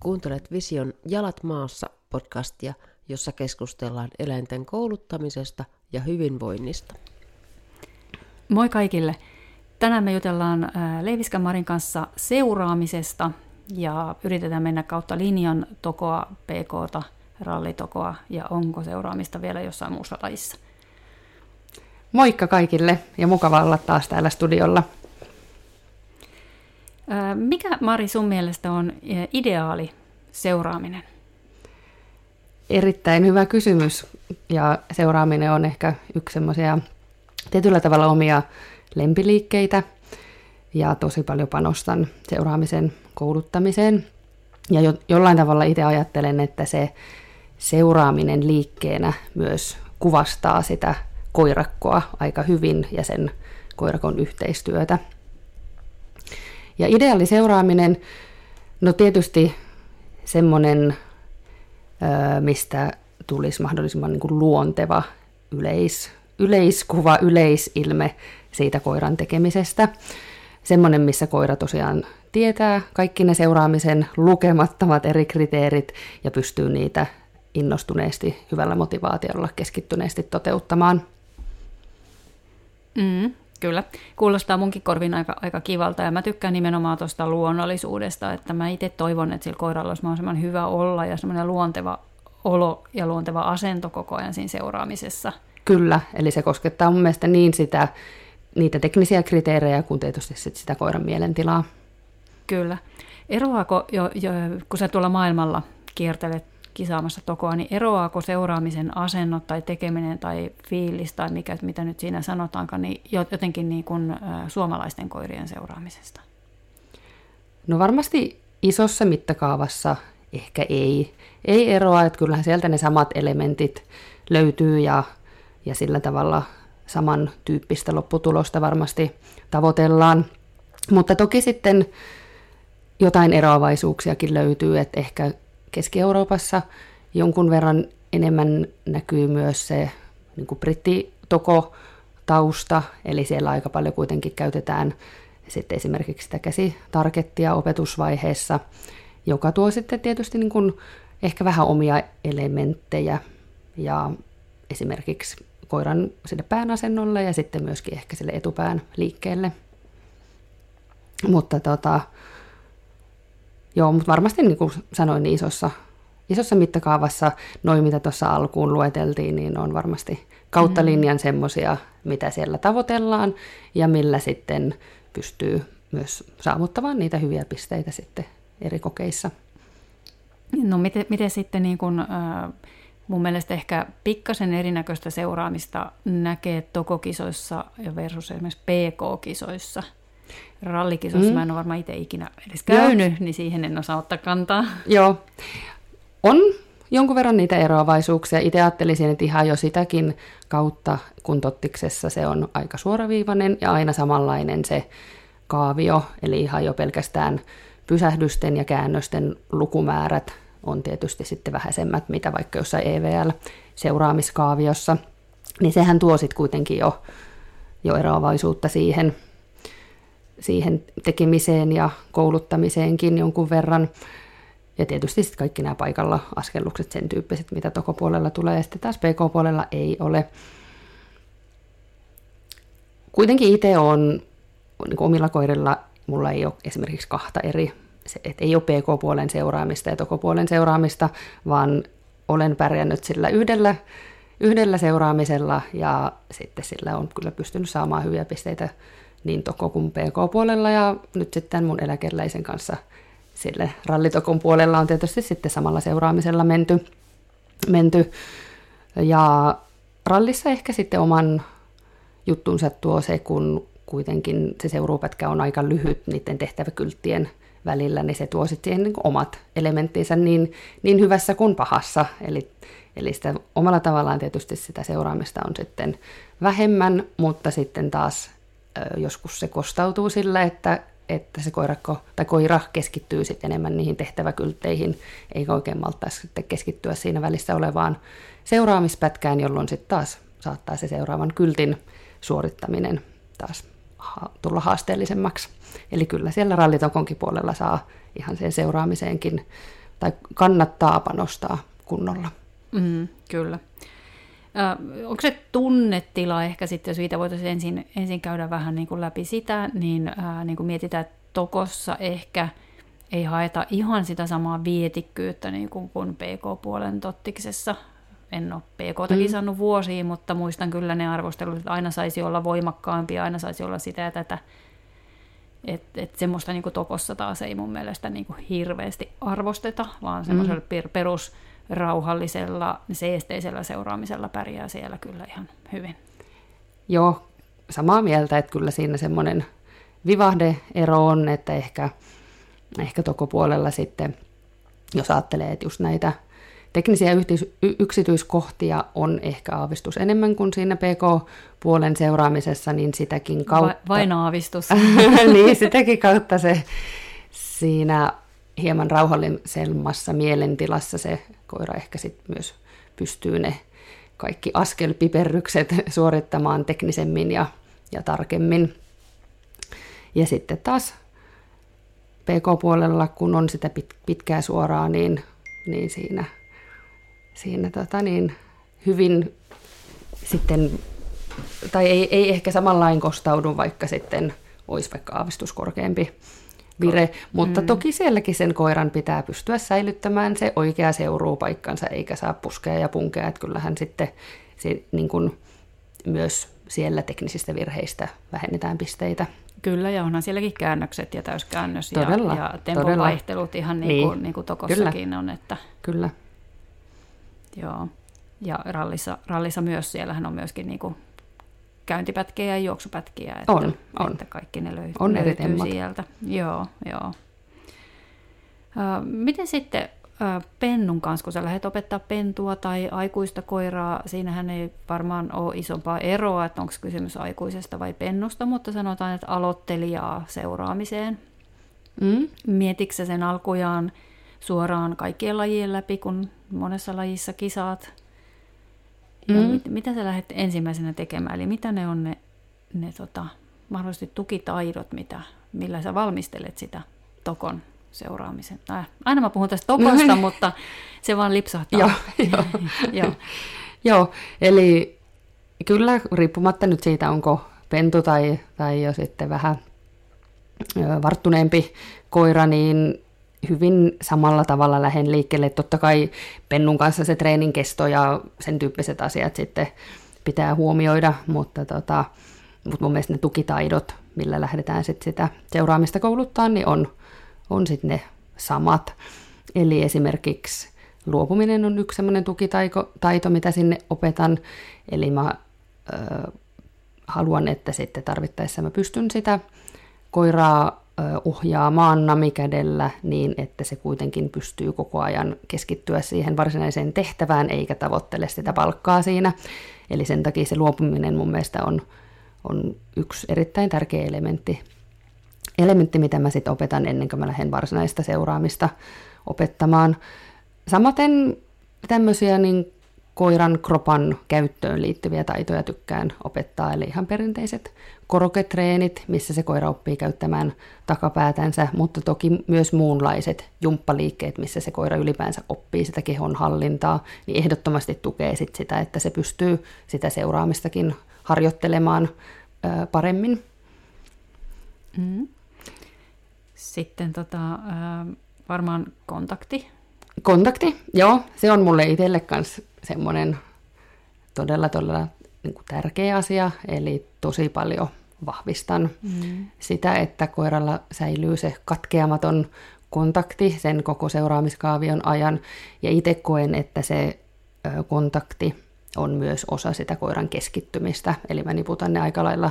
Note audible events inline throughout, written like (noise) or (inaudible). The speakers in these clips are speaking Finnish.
Kuuntelet Vision Jalat maassa podcastia, jossa keskustellaan eläinten kouluttamisesta ja hyvinvoinnista. Moi kaikille! Tänään me jutellaan Leiviskan Marin kanssa seuraamisesta ja yritetään mennä kautta linjan tokoa, pk rallitokoa ja onko seuraamista vielä jossain muussa lajissa. Moikka kaikille ja mukava olla taas täällä studiolla. Mikä Mari sun mielestä on ideaali seuraaminen? Erittäin hyvä kysymys ja seuraaminen on ehkä yksi semmoisia tietyllä tavalla omia lempiliikkeitä ja tosi paljon panostan seuraamisen kouluttamiseen. Ja jo, jollain tavalla itse ajattelen, että se seuraaminen liikkeenä myös kuvastaa sitä koirakkoa aika hyvin ja sen koirakon yhteistyötä. Ja ideaali seuraaminen, no tietysti semmoinen, mistä tulisi mahdollisimman niin kuin luonteva yleis, yleiskuva, yleisilme siitä koiran tekemisestä. Semmoinen, missä koira tosiaan tietää kaikki ne seuraamisen lukemattomat eri kriteerit ja pystyy niitä innostuneesti, hyvällä motivaatiolla keskittyneesti toteuttamaan. Mm, kyllä. Kuulostaa munkin korviin aika, aika kivalta ja mä tykkään nimenomaan tuosta luonnollisuudesta, että mä itse toivon, että sillä koiralla olisi mahdollisimman hyvä olla ja semmoinen luonteva olo ja luonteva asento koko ajan siinä seuraamisessa. Kyllä, eli se koskettaa mun mielestä niin sitä, niitä teknisiä kriteerejä kuin tietysti sit sitä koiran mielentilaa. Kyllä. Eroaako, jo, jo, kun sä tuolla maailmalla kiertelet kisaamassa tokoa, niin eroaako seuraamisen asennot tai tekeminen tai fiilis tai mikä, mitä nyt siinä sanotaankaan, niin jotenkin niin kuin, suomalaisten koirien seuraamisesta? No varmasti isossa mittakaavassa ehkä ei, ei eroa, että kyllähän sieltä ne samat elementit löytyy ja, ja sillä tavalla samantyyppistä lopputulosta varmasti tavoitellaan. Mutta toki sitten jotain eroavaisuuksiakin löytyy, että ehkä Keski-Euroopassa. Jonkun verran enemmän näkyy myös se niin kuin brittitoko tausta, eli siellä aika paljon kuitenkin käytetään sitten esimerkiksi sitä käsitarkettia opetusvaiheessa, joka tuo sitten tietysti niin kuin ehkä vähän omia elementtejä. Ja esimerkiksi koiran sinne pään asennolle ja sitten myöskin ehkä sille etupään liikkeelle. Mutta tota, Joo, mutta varmasti niin kuin sanoin, niin isossa, isossa mittakaavassa noin, mitä tuossa alkuun lueteltiin, niin on varmasti kautta mm. linjan semmoisia, mitä siellä tavoitellaan ja millä sitten pystyy myös saavuttamaan niitä hyviä pisteitä sitten eri kokeissa. No miten, miten sitten niin kun, äh, mun mielestä ehkä pikkasen erinäköistä seuraamista näkee tokokisoissa versus esimerkiksi PK-kisoissa – rallikisossa. Mm. Mä en ole varmaan itse ikinä edes käynyt, Joo. niin siihen en osaa ottaa kantaa. Joo. On jonkun verran niitä eroavaisuuksia. Itse ajattelisin, että ihan jo sitäkin kautta, kun tottiksessa se on aika suoraviivainen ja aina samanlainen se kaavio, eli ihan jo pelkästään pysähdysten ja käännösten lukumäärät on tietysti sitten vähäisemmät, mitä vaikka jossain EVL-seuraamiskaaviossa, niin sehän tuo sitten kuitenkin jo, jo eroavaisuutta siihen, siihen tekemiseen ja kouluttamiseenkin jonkun verran. Ja tietysti sitten kaikki nämä paikalla askellukset, sen tyyppiset, mitä tokopuolella tulee, ja sitten taas pk-puolella ei ole. Kuitenkin itse on niin omilla koirilla, mulla ei ole esimerkiksi kahta eri, se, et ei ole pk-puolen seuraamista ja tokopuolen seuraamista, vaan olen pärjännyt sillä yhdellä, yhdellä seuraamisella ja sitten sillä on kyllä pystynyt saamaan hyviä pisteitä niin toko kuin PK-puolella ja nyt sitten mun eläkeläisen kanssa sille rallitokon puolella on tietysti sitten samalla seuraamisella menty. menty. Ja rallissa ehkä sitten oman juttunsa tuo se, kun kuitenkin se seuruupätkä on aika lyhyt niiden tehtäväkylttien välillä, niin se tuo sitten siihen niin omat elementtinsä niin, niin hyvässä kuin pahassa. Eli, eli sitä omalla tavallaan tietysti sitä seuraamista on sitten vähemmän, mutta sitten taas joskus se kostautuu sillä, että, että se koirakko, tai koira keskittyy sitten enemmän niihin tehtäväkyltteihin, eikä oikein maltaisi sitten keskittyä siinä välissä olevaan seuraamispätkään, jolloin sitten taas saattaa se seuraavan kyltin suorittaminen taas tulla haasteellisemmaksi. Eli kyllä siellä rallitokonkin puolella saa ihan sen seuraamiseenkin, tai kannattaa panostaa kunnolla. Mm, kyllä. Ö, onko se tunnetila ehkä sitten, jos siitä voitaisiin ensin, ensin käydä vähän niin kuin läpi sitä, niin, niin kuin mietitään, että tokossa ehkä ei haeta ihan sitä samaa vietikkyyttä niin kuin, kuin PK-puolen tottiksessa. En ole PK-takin mm. saanut vuosiin, mutta muistan kyllä ne arvostelut, että aina saisi olla voimakkaampia, aina saisi olla sitä ja tätä. Että et semmoista niin kuin tokossa taas ei mun mielestä niin kuin hirveästi arvosteta, vaan semmoisella mm. perus rauhallisella, seesteisellä seuraamisella pärjää siellä kyllä ihan hyvin. Joo, samaa mieltä, että kyllä siinä semmoinen vivahdeero on, että ehkä, ehkä puolella sitten, jos ajattelee, että just näitä teknisiä yksityiskohtia on ehkä aavistus enemmän kuin siinä PK-puolen seuraamisessa, niin sitäkin kautta... vain aavistus. (laughs) niin, sitäkin kautta se siinä hieman rauhallisemmassa mielentilassa se koira ehkä sit myös pystyy ne kaikki askelpiperrykset (laughs) suorittamaan teknisemmin ja, ja tarkemmin. Ja sitten taas PK-puolella, kun on sitä pit, pitkää suoraa, niin, niin siinä, siinä tota niin, hyvin sitten, tai ei, ei ehkä samanlain kostaudu, vaikka sitten olisi vaikka aavistus korkeampi vire, mutta mm. toki sielläkin sen koiran pitää pystyä säilyttämään se oikea paikkansa, eikä saa puskea ja punkea, että kyllähän sitten se, niin kuin, myös siellä teknisistä virheistä vähennetään pisteitä. Kyllä, ja onhan sielläkin käännökset ja täyskäännös todella, ja, ja tempovaihtelut ihan niin kuin, niin. niin kuin tokossakin Kyllä. on. Että... Kyllä. Joo, ja rallissa, rallissa myös, siellähän on myöskin niin kuin käyntipätkiä ja juoksupätkiä. Että, on, on. Että kaikki ne löytyy, on löytyy sieltä. Joo, joo. miten sitten pennun kanssa, kun sä lähdet opettaa pentua tai aikuista koiraa, siinähän ei varmaan ole isompaa eroa, että onko kysymys aikuisesta vai pennusta, mutta sanotaan, että aloittelijaa seuraamiseen. Mm. Mietitkö sen alkujaan suoraan kaikkien lajien läpi, kun monessa lajissa kisaat? Ja mm. mit, mitä sä lähdet ensimmäisenä tekemään? Eli mitä ne on ne, ne tota, mahdollisesti tukitaidot, mitä, millä sä valmistelet sitä tokon seuraamisen. Äh, aina mä puhun tästä tokosta, (laughs) mutta se vaan lipsahtaa. joo, joo. (laughs) joo. joo, eli kyllä riippumatta nyt siitä, onko pentu tai, tai jo sitten vähän varttuneempi koira, niin hyvin samalla tavalla lähden liikkeelle. Totta kai pennun kanssa se treenin kesto ja sen tyyppiset asiat sitten pitää huomioida, mutta, tota, mutta mun mielestä ne tukitaidot, millä lähdetään sit sitä seuraamista kouluttaa, niin on, on sitten ne samat. Eli esimerkiksi luopuminen on yksi sellainen tukitaito, mitä sinne opetan. Eli mä ö, haluan, että sitten tarvittaessa mä pystyn sitä koiraa ohjaamaan namikädellä niin, että se kuitenkin pystyy koko ajan keskittyä siihen varsinaiseen tehtävään eikä tavoittele sitä palkkaa siinä. Eli sen takia se luopuminen mun mielestä on, on yksi erittäin tärkeä elementti, elementti mitä mä sitten opetan ennen kuin mä lähden varsinaista seuraamista opettamaan. Samaten tämmöisiä niin koiran kropan käyttöön liittyviä taitoja tykkään opettaa, eli ihan perinteiset koroketreenit, missä se koira oppii käyttämään takapäätänsä, mutta toki myös muunlaiset jumppaliikkeet, missä se koira ylipäänsä oppii sitä kehon hallintaa, niin ehdottomasti tukee sit sitä, että se pystyy sitä seuraamistakin harjoittelemaan ö, paremmin. Mm. Sitten tota, varmaan kontakti. Kontakti, joo. Se on mulle itselle kanssa semmoinen todella, todella niin kuin tärkeä asia, eli tosi paljon vahvistan mm. sitä, että koiralla säilyy se katkeamaton kontakti sen koko seuraamiskaavion ajan. Ja itse koen, että se kontakti on myös osa sitä koiran keskittymistä. Eli mä niputan ne aika lailla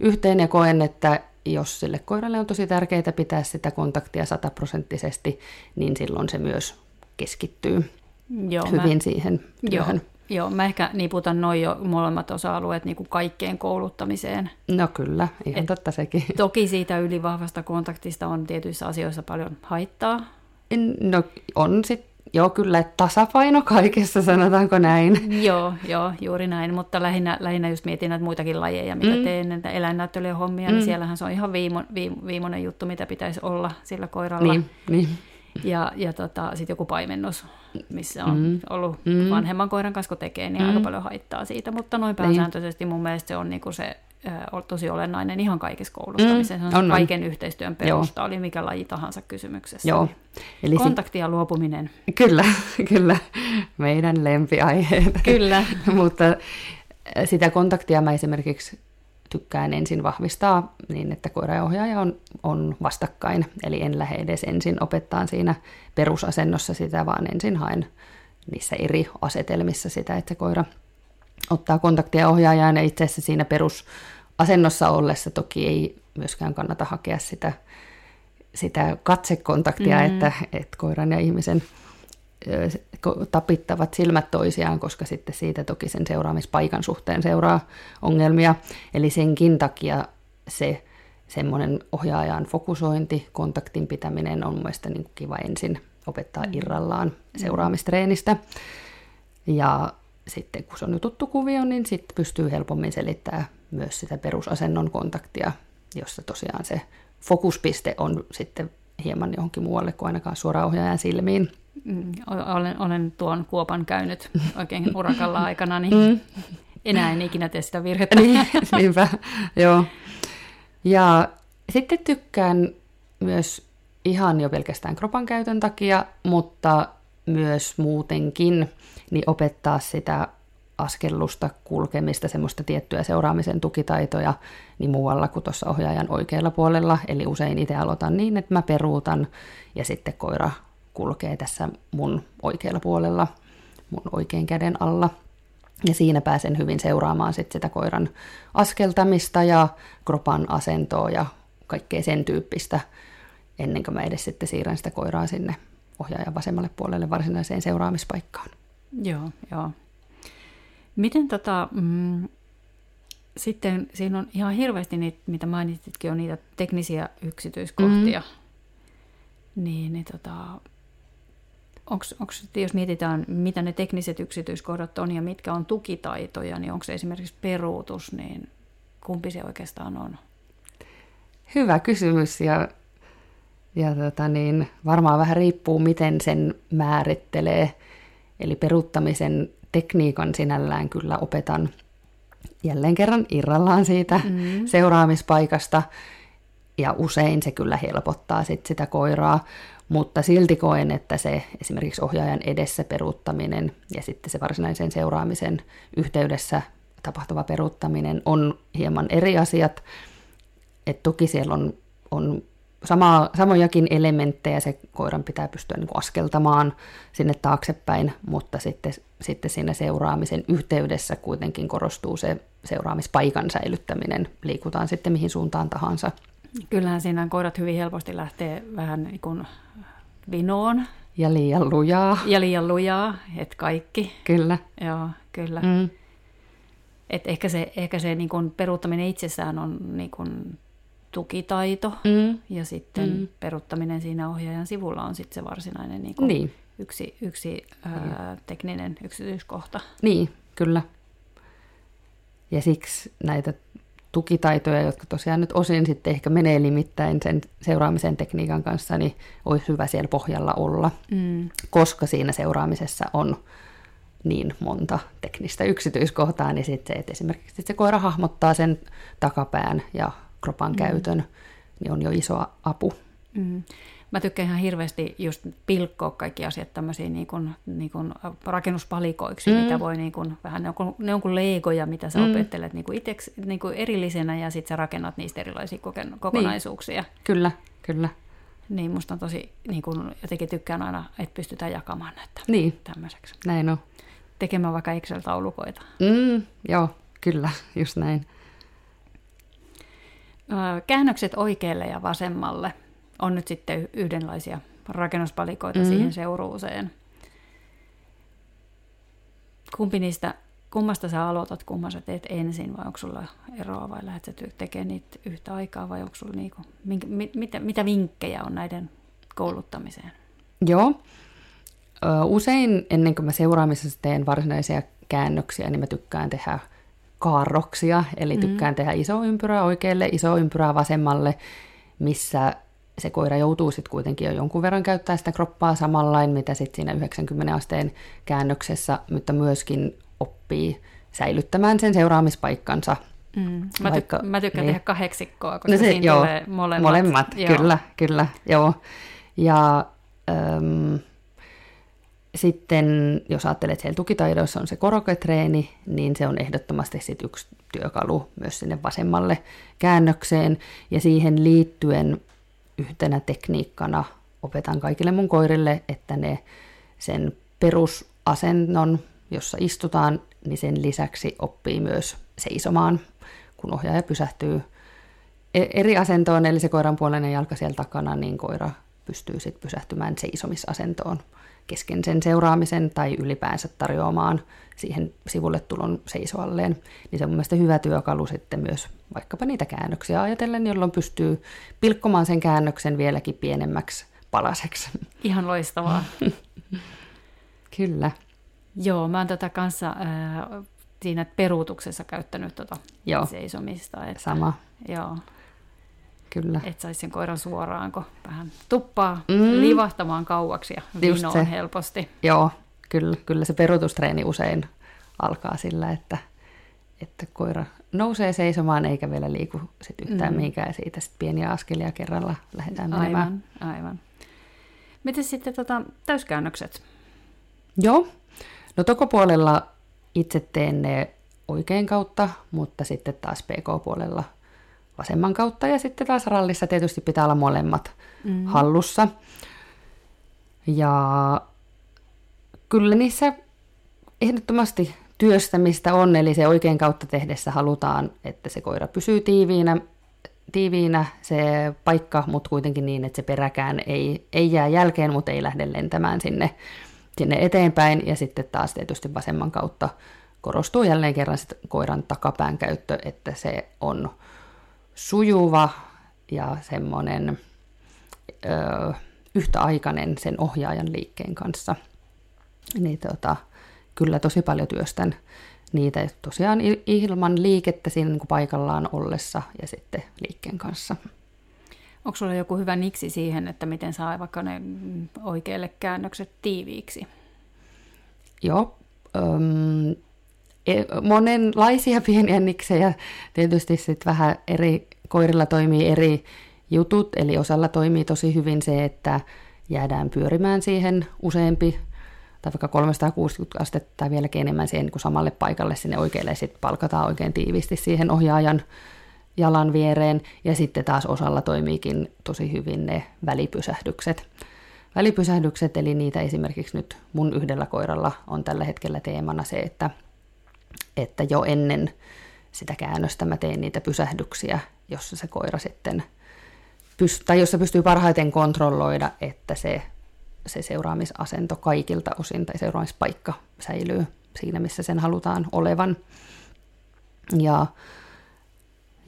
yhteen ja koen, että jos sille koiralle on tosi tärkeää pitää sitä kontaktia sataprosenttisesti, niin silloin se myös keskittyy Joo, hyvin mä, siihen työhön. Joo, joo, mä ehkä niputan noin jo molemmat osa-alueet niin kuin kaikkeen kouluttamiseen. No kyllä, ihan Et totta sekin. (laughs) Toki siitä ylivahvasta kontaktista on tietyissä asioissa paljon haittaa. No on sit joo, kyllä, että tasapaino kaikessa, sanotaanko näin. (laughs) Joo, joo, juuri näin, mutta lähinnä, lähinnä just mietin näitä muitakin lajeja, mitä mm. teen, näitä eläinnäyttelyjen hommia, niin mm. niin siellähän se on ihan viimo, viimo, viimeinen juttu, mitä pitäisi olla sillä koiralla. Niin, niin. Ja, ja tota, sitten joku paimennus, missä on mm. ollut mm. vanhemman koiran kanssa, kun tekee, niin mm. aika paljon haittaa siitä. Mutta noin niin. pääsääntöisesti mun mielestä se on niinku se tosi olennainen ihan kaikessa kouluttamisessa. Mm, se on, on kaiken on. yhteistyön perusta, Joo. oli mikä laji tahansa kysymyksessä. Joo. Eli Kontakti ja luopuminen. Kyllä, (laughs) kyllä. Meidän lempiaiheet. Kyllä. (laughs) Mutta sitä kontaktia mä esimerkiksi tykkään ensin vahvistaa niin, että koira ja ohjaaja on, on vastakkain. Eli en lähde edes ensin opettaa siinä perusasennossa sitä, vaan ensin haen niissä eri asetelmissa sitä, että se koira ottaa kontaktia ohjaajaan ja itse asiassa siinä perusasennossa ollessa toki ei myöskään kannata hakea sitä, sitä katsekontaktia, mm-hmm. että, että koiran ja ihmisen tapittavat silmät toisiaan, koska sitten siitä toki sen seuraamispaikan suhteen seuraa ongelmia. Eli senkin takia se semmoinen ohjaajan fokusointi, kontaktin pitäminen on mielestäni niin kiva ensin opettaa mm. irrallaan seuraamistreenistä. Ja sitten kun se on jo tuttu kuvio, niin sitten pystyy helpommin selittämään myös sitä perusasennon kontaktia, jossa tosiaan se fokuspiste on sitten hieman johonkin muualle kuin ainakaan suoraan ohjaajan silmiin. Mm, olen, olen tuon kuopan käynyt oikein urakalla (laughs) aikana, niin mm. enää en ikinä tee sitä virhettä. niin, (laughs) niinpä, joo. Ja sitten tykkään myös ihan jo pelkästään kropan käytön takia, mutta myös muutenkin, niin opettaa sitä askellusta, kulkemista, semmoista tiettyä seuraamisen tukitaitoja, niin muualla kuin tuossa ohjaajan oikealla puolella. Eli usein itse aloitan niin, että mä peruutan ja sitten koira kulkee tässä mun oikealla puolella, mun oikein käden alla. Ja siinä pääsen hyvin seuraamaan sit sitä koiran askeltamista ja kropan asentoa ja kaikkea sen tyyppistä, ennen kuin mä edes sitten siirrän sitä koiraa sinne ohjaajan vasemmalle puolelle varsinaiseen seuraamispaikkaan. Joo, joo. Miten tota, mm, sitten siinä on ihan hirveästi niitä, mitä mainitsitkin, on niitä teknisiä yksityiskohtia. Mm. Niin, niin tota, onks, onks, jos mietitään, mitä ne tekniset yksityiskohdat on ja mitkä on tukitaitoja, niin onko se esimerkiksi peruutus, niin kumpi se oikeastaan on? Hyvä kysymys ja, ja tota niin, varmaan vähän riippuu, miten sen määrittelee. Eli peruuttamisen tekniikan sinällään kyllä opetan jälleen kerran irrallaan siitä mm. seuraamispaikasta, ja usein se kyllä helpottaa sit sitä koiraa, mutta silti koen, että se esimerkiksi ohjaajan edessä peruuttaminen ja sitten se varsinaisen seuraamisen yhteydessä tapahtuva peruuttaminen on hieman eri asiat. Et toki siellä on, on sama, samojakin elementtejä, se koiran pitää pystyä niin askeltamaan sinne taaksepäin, mutta sitten, sitten siinä seuraamisen yhteydessä kuitenkin korostuu se seuraamispaikan säilyttäminen, liikutaan sitten mihin suuntaan tahansa. Kyllähän siinä koirat hyvin helposti lähtee vähän niin kuin vinoon. Ja liian lujaa. Ja liian lujaa, että kaikki. Kyllä. Joo, kyllä. Mm. Et ehkä se, ehkä se niin kuin peruuttaminen itsessään on niin kuin tukitaito mm. ja sitten mm. peruttaminen siinä ohjaajan sivulla on sitten se varsinainen niin kuin niin. yksi, yksi ää, tekninen yksityiskohta. Niin, kyllä. Ja siksi näitä tukitaitoja, jotka tosiaan nyt osin sitten ehkä menee limittäin sen seuraamisen tekniikan kanssa, niin olisi hyvä siellä pohjalla olla, mm. koska siinä seuraamisessa on niin monta teknistä yksityiskohtaa, niin sitten se, että esimerkiksi se koira hahmottaa sen takapään ja kropan mm. käytön, niin on jo iso apu. Mm. Mä tykkään ihan hirveästi just pilkkoa kaikki asiat tämmöisiin niin kuin, niin kuin rakennuspalikoiksi, mm. mitä voi niin kuin, vähän, ne on kuin, ne on kuin leikoja, mitä sä mm. opettelet niin kuin iteks, niin kuin erillisenä ja sitten sä rakennat niistä erilaisia koken, kokonaisuuksia. Niin. Kyllä, kyllä. Niin musta on tosi, niin kuin, jotenkin tykkään aina, että pystytään jakamaan näitä niin. tämmöiseksi. Näin on. Tekemään vaikka Excel-taulukoita. Mm, joo, kyllä, just näin. Käännökset oikealle ja vasemmalle on nyt sitten yhdenlaisia rakennuspalikoita mm-hmm. siihen seuruuseen. Kumpi niistä, kummasta sä aloitat, kumman sä teet ensin vai onko sulla eroa vai lähdet sä tekemään niitä yhtä aikaa vai onko sulla niinku, minkä, mit, mitä, mitä vinkkejä on näiden kouluttamiseen? Joo, Usein ennen kuin mä seuraamisessa teen varsinaisia käännöksiä, niin mä tykkään tehdä kaarroksia, eli tykkään mm. tehdä iso ympyrä oikealle, iso ympyrä vasemmalle, missä se koira joutuu sitten kuitenkin jo jonkun verran käyttää sitä kroppaa samanlain, mitä sitten siinä 90 asteen käännöksessä, mutta myöskin oppii säilyttämään sen seuraamispaikkansa. Mm. Mä, Vaikka, mä tykkään niin. tehdä kahdeksikkoa, koska no se, siinä joo, tulee molemmat. Molemmat, joo. kyllä, kyllä, joo. Ja äm, sitten jos ajattelet, että siellä tukitaidoissa on se koroketreeni, niin se on ehdottomasti sit yksi työkalu myös sinne vasemmalle käännökseen. Ja siihen liittyen yhtenä tekniikkana opetan kaikille mun koirille, että ne sen perusasennon, jossa istutaan, niin sen lisäksi oppii myös seisomaan, kun ohjaaja pysähtyy e- eri asentoon, eli se koiran puolinen jalka siellä takana, niin koira pystyy sitten pysähtymään seisomisasentoon kesken sen seuraamisen tai ylipäänsä tarjoamaan siihen sivulle tulon seisoalleen, niin se on mielestäni hyvä työkalu sitten myös vaikkapa niitä käännöksiä ajatellen, jolloin pystyy pilkkomaan sen käännöksen vieläkin pienemmäksi palaseksi. Ihan loistavaa. (laughs) Kyllä. Joo, mä oon tätä tota kanssa äh, siinä peruutuksessa käyttänyt tota Joo. seisomista. Että, Sama. Joo. Kyllä. Että saisi sen koiran suoraan, kun vähän tuppaa mm. livahtamaan kauaksi ja vinoon helposti. Joo, kyllä, kyllä se peruutustreeni usein alkaa sillä, että, että koira nousee seisomaan eikä vielä liiku sit yhtään mm. mihinkään ja siitä sit pieniä askelia kerralla lähdetään menemään. Aivan, aivan. Miten sitten tota, täyskäännökset? Joo, no tokopuolella itse teen ne oikein kautta, mutta sitten taas PK-puolella vasemman kautta ja sitten taas rallissa tietysti pitää olla molemmat mm. hallussa. Ja kyllä niissä ehdottomasti työstämistä on, eli se oikein kautta tehdessä halutaan, että se koira pysyy tiiviinä, tiiviinä se paikka, mutta kuitenkin niin, että se peräkään ei, ei jää jälkeen, mutta ei lähde lentämään sinne, sinne eteenpäin. Ja sitten taas tietysti vasemman kautta korostuu jälleen kerran sit koiran takapään käyttö, että se on sujuva ja semmoinen ö, yhtäaikainen sen ohjaajan liikkeen kanssa. Niin tota, kyllä tosi paljon työstän niitä tosiaan ilman liikettä siinä niin kuin paikallaan ollessa ja sitten liikkeen kanssa. Onko sulla joku hyvä niksi siihen, että miten saa vaikka ne oikeille käännökset tiiviiksi? Joo, öm, monenlaisia (laughs) pieniä niksejä. Tietysti sitten vähän eri koirilla toimii eri jutut, eli osalla toimii tosi hyvin se, että jäädään pyörimään siihen useampi tai vaikka 360 astetta tai vieläkin enemmän siihen niin samalle paikalle sinne oikealle ja sitten palkataan oikein tiivisti siihen ohjaajan jalan viereen. Ja sitten taas osalla toimiikin tosi hyvin ne välipysähdykset. Välipysähdykset, eli niitä esimerkiksi nyt mun yhdellä koiralla on tällä hetkellä teemana se, että että jo ennen sitä käännöstä mä tein niitä pysähdyksiä, jossa se koira sitten, pyst- tai jossa pystyy parhaiten kontrolloida, että se, se seuraamisasento kaikilta osin tai seuraamispaikka säilyy siinä, missä sen halutaan olevan. Ja,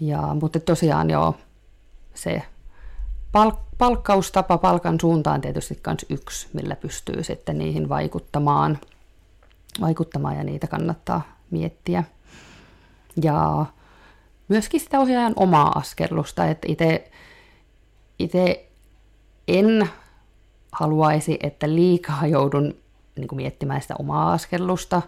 ja, mutta tosiaan joo, se palk- palkkaustapa palkan suuntaan tietysti myös yksi, millä pystyy sitten niihin vaikuttamaan, vaikuttamaan ja niitä kannattaa miettiä. Ja myöskin sitä ohjaajan omaa askellusta, että itse en haluaisi, että liikaa joudun niin kuin miettimään sitä omaa askellusta,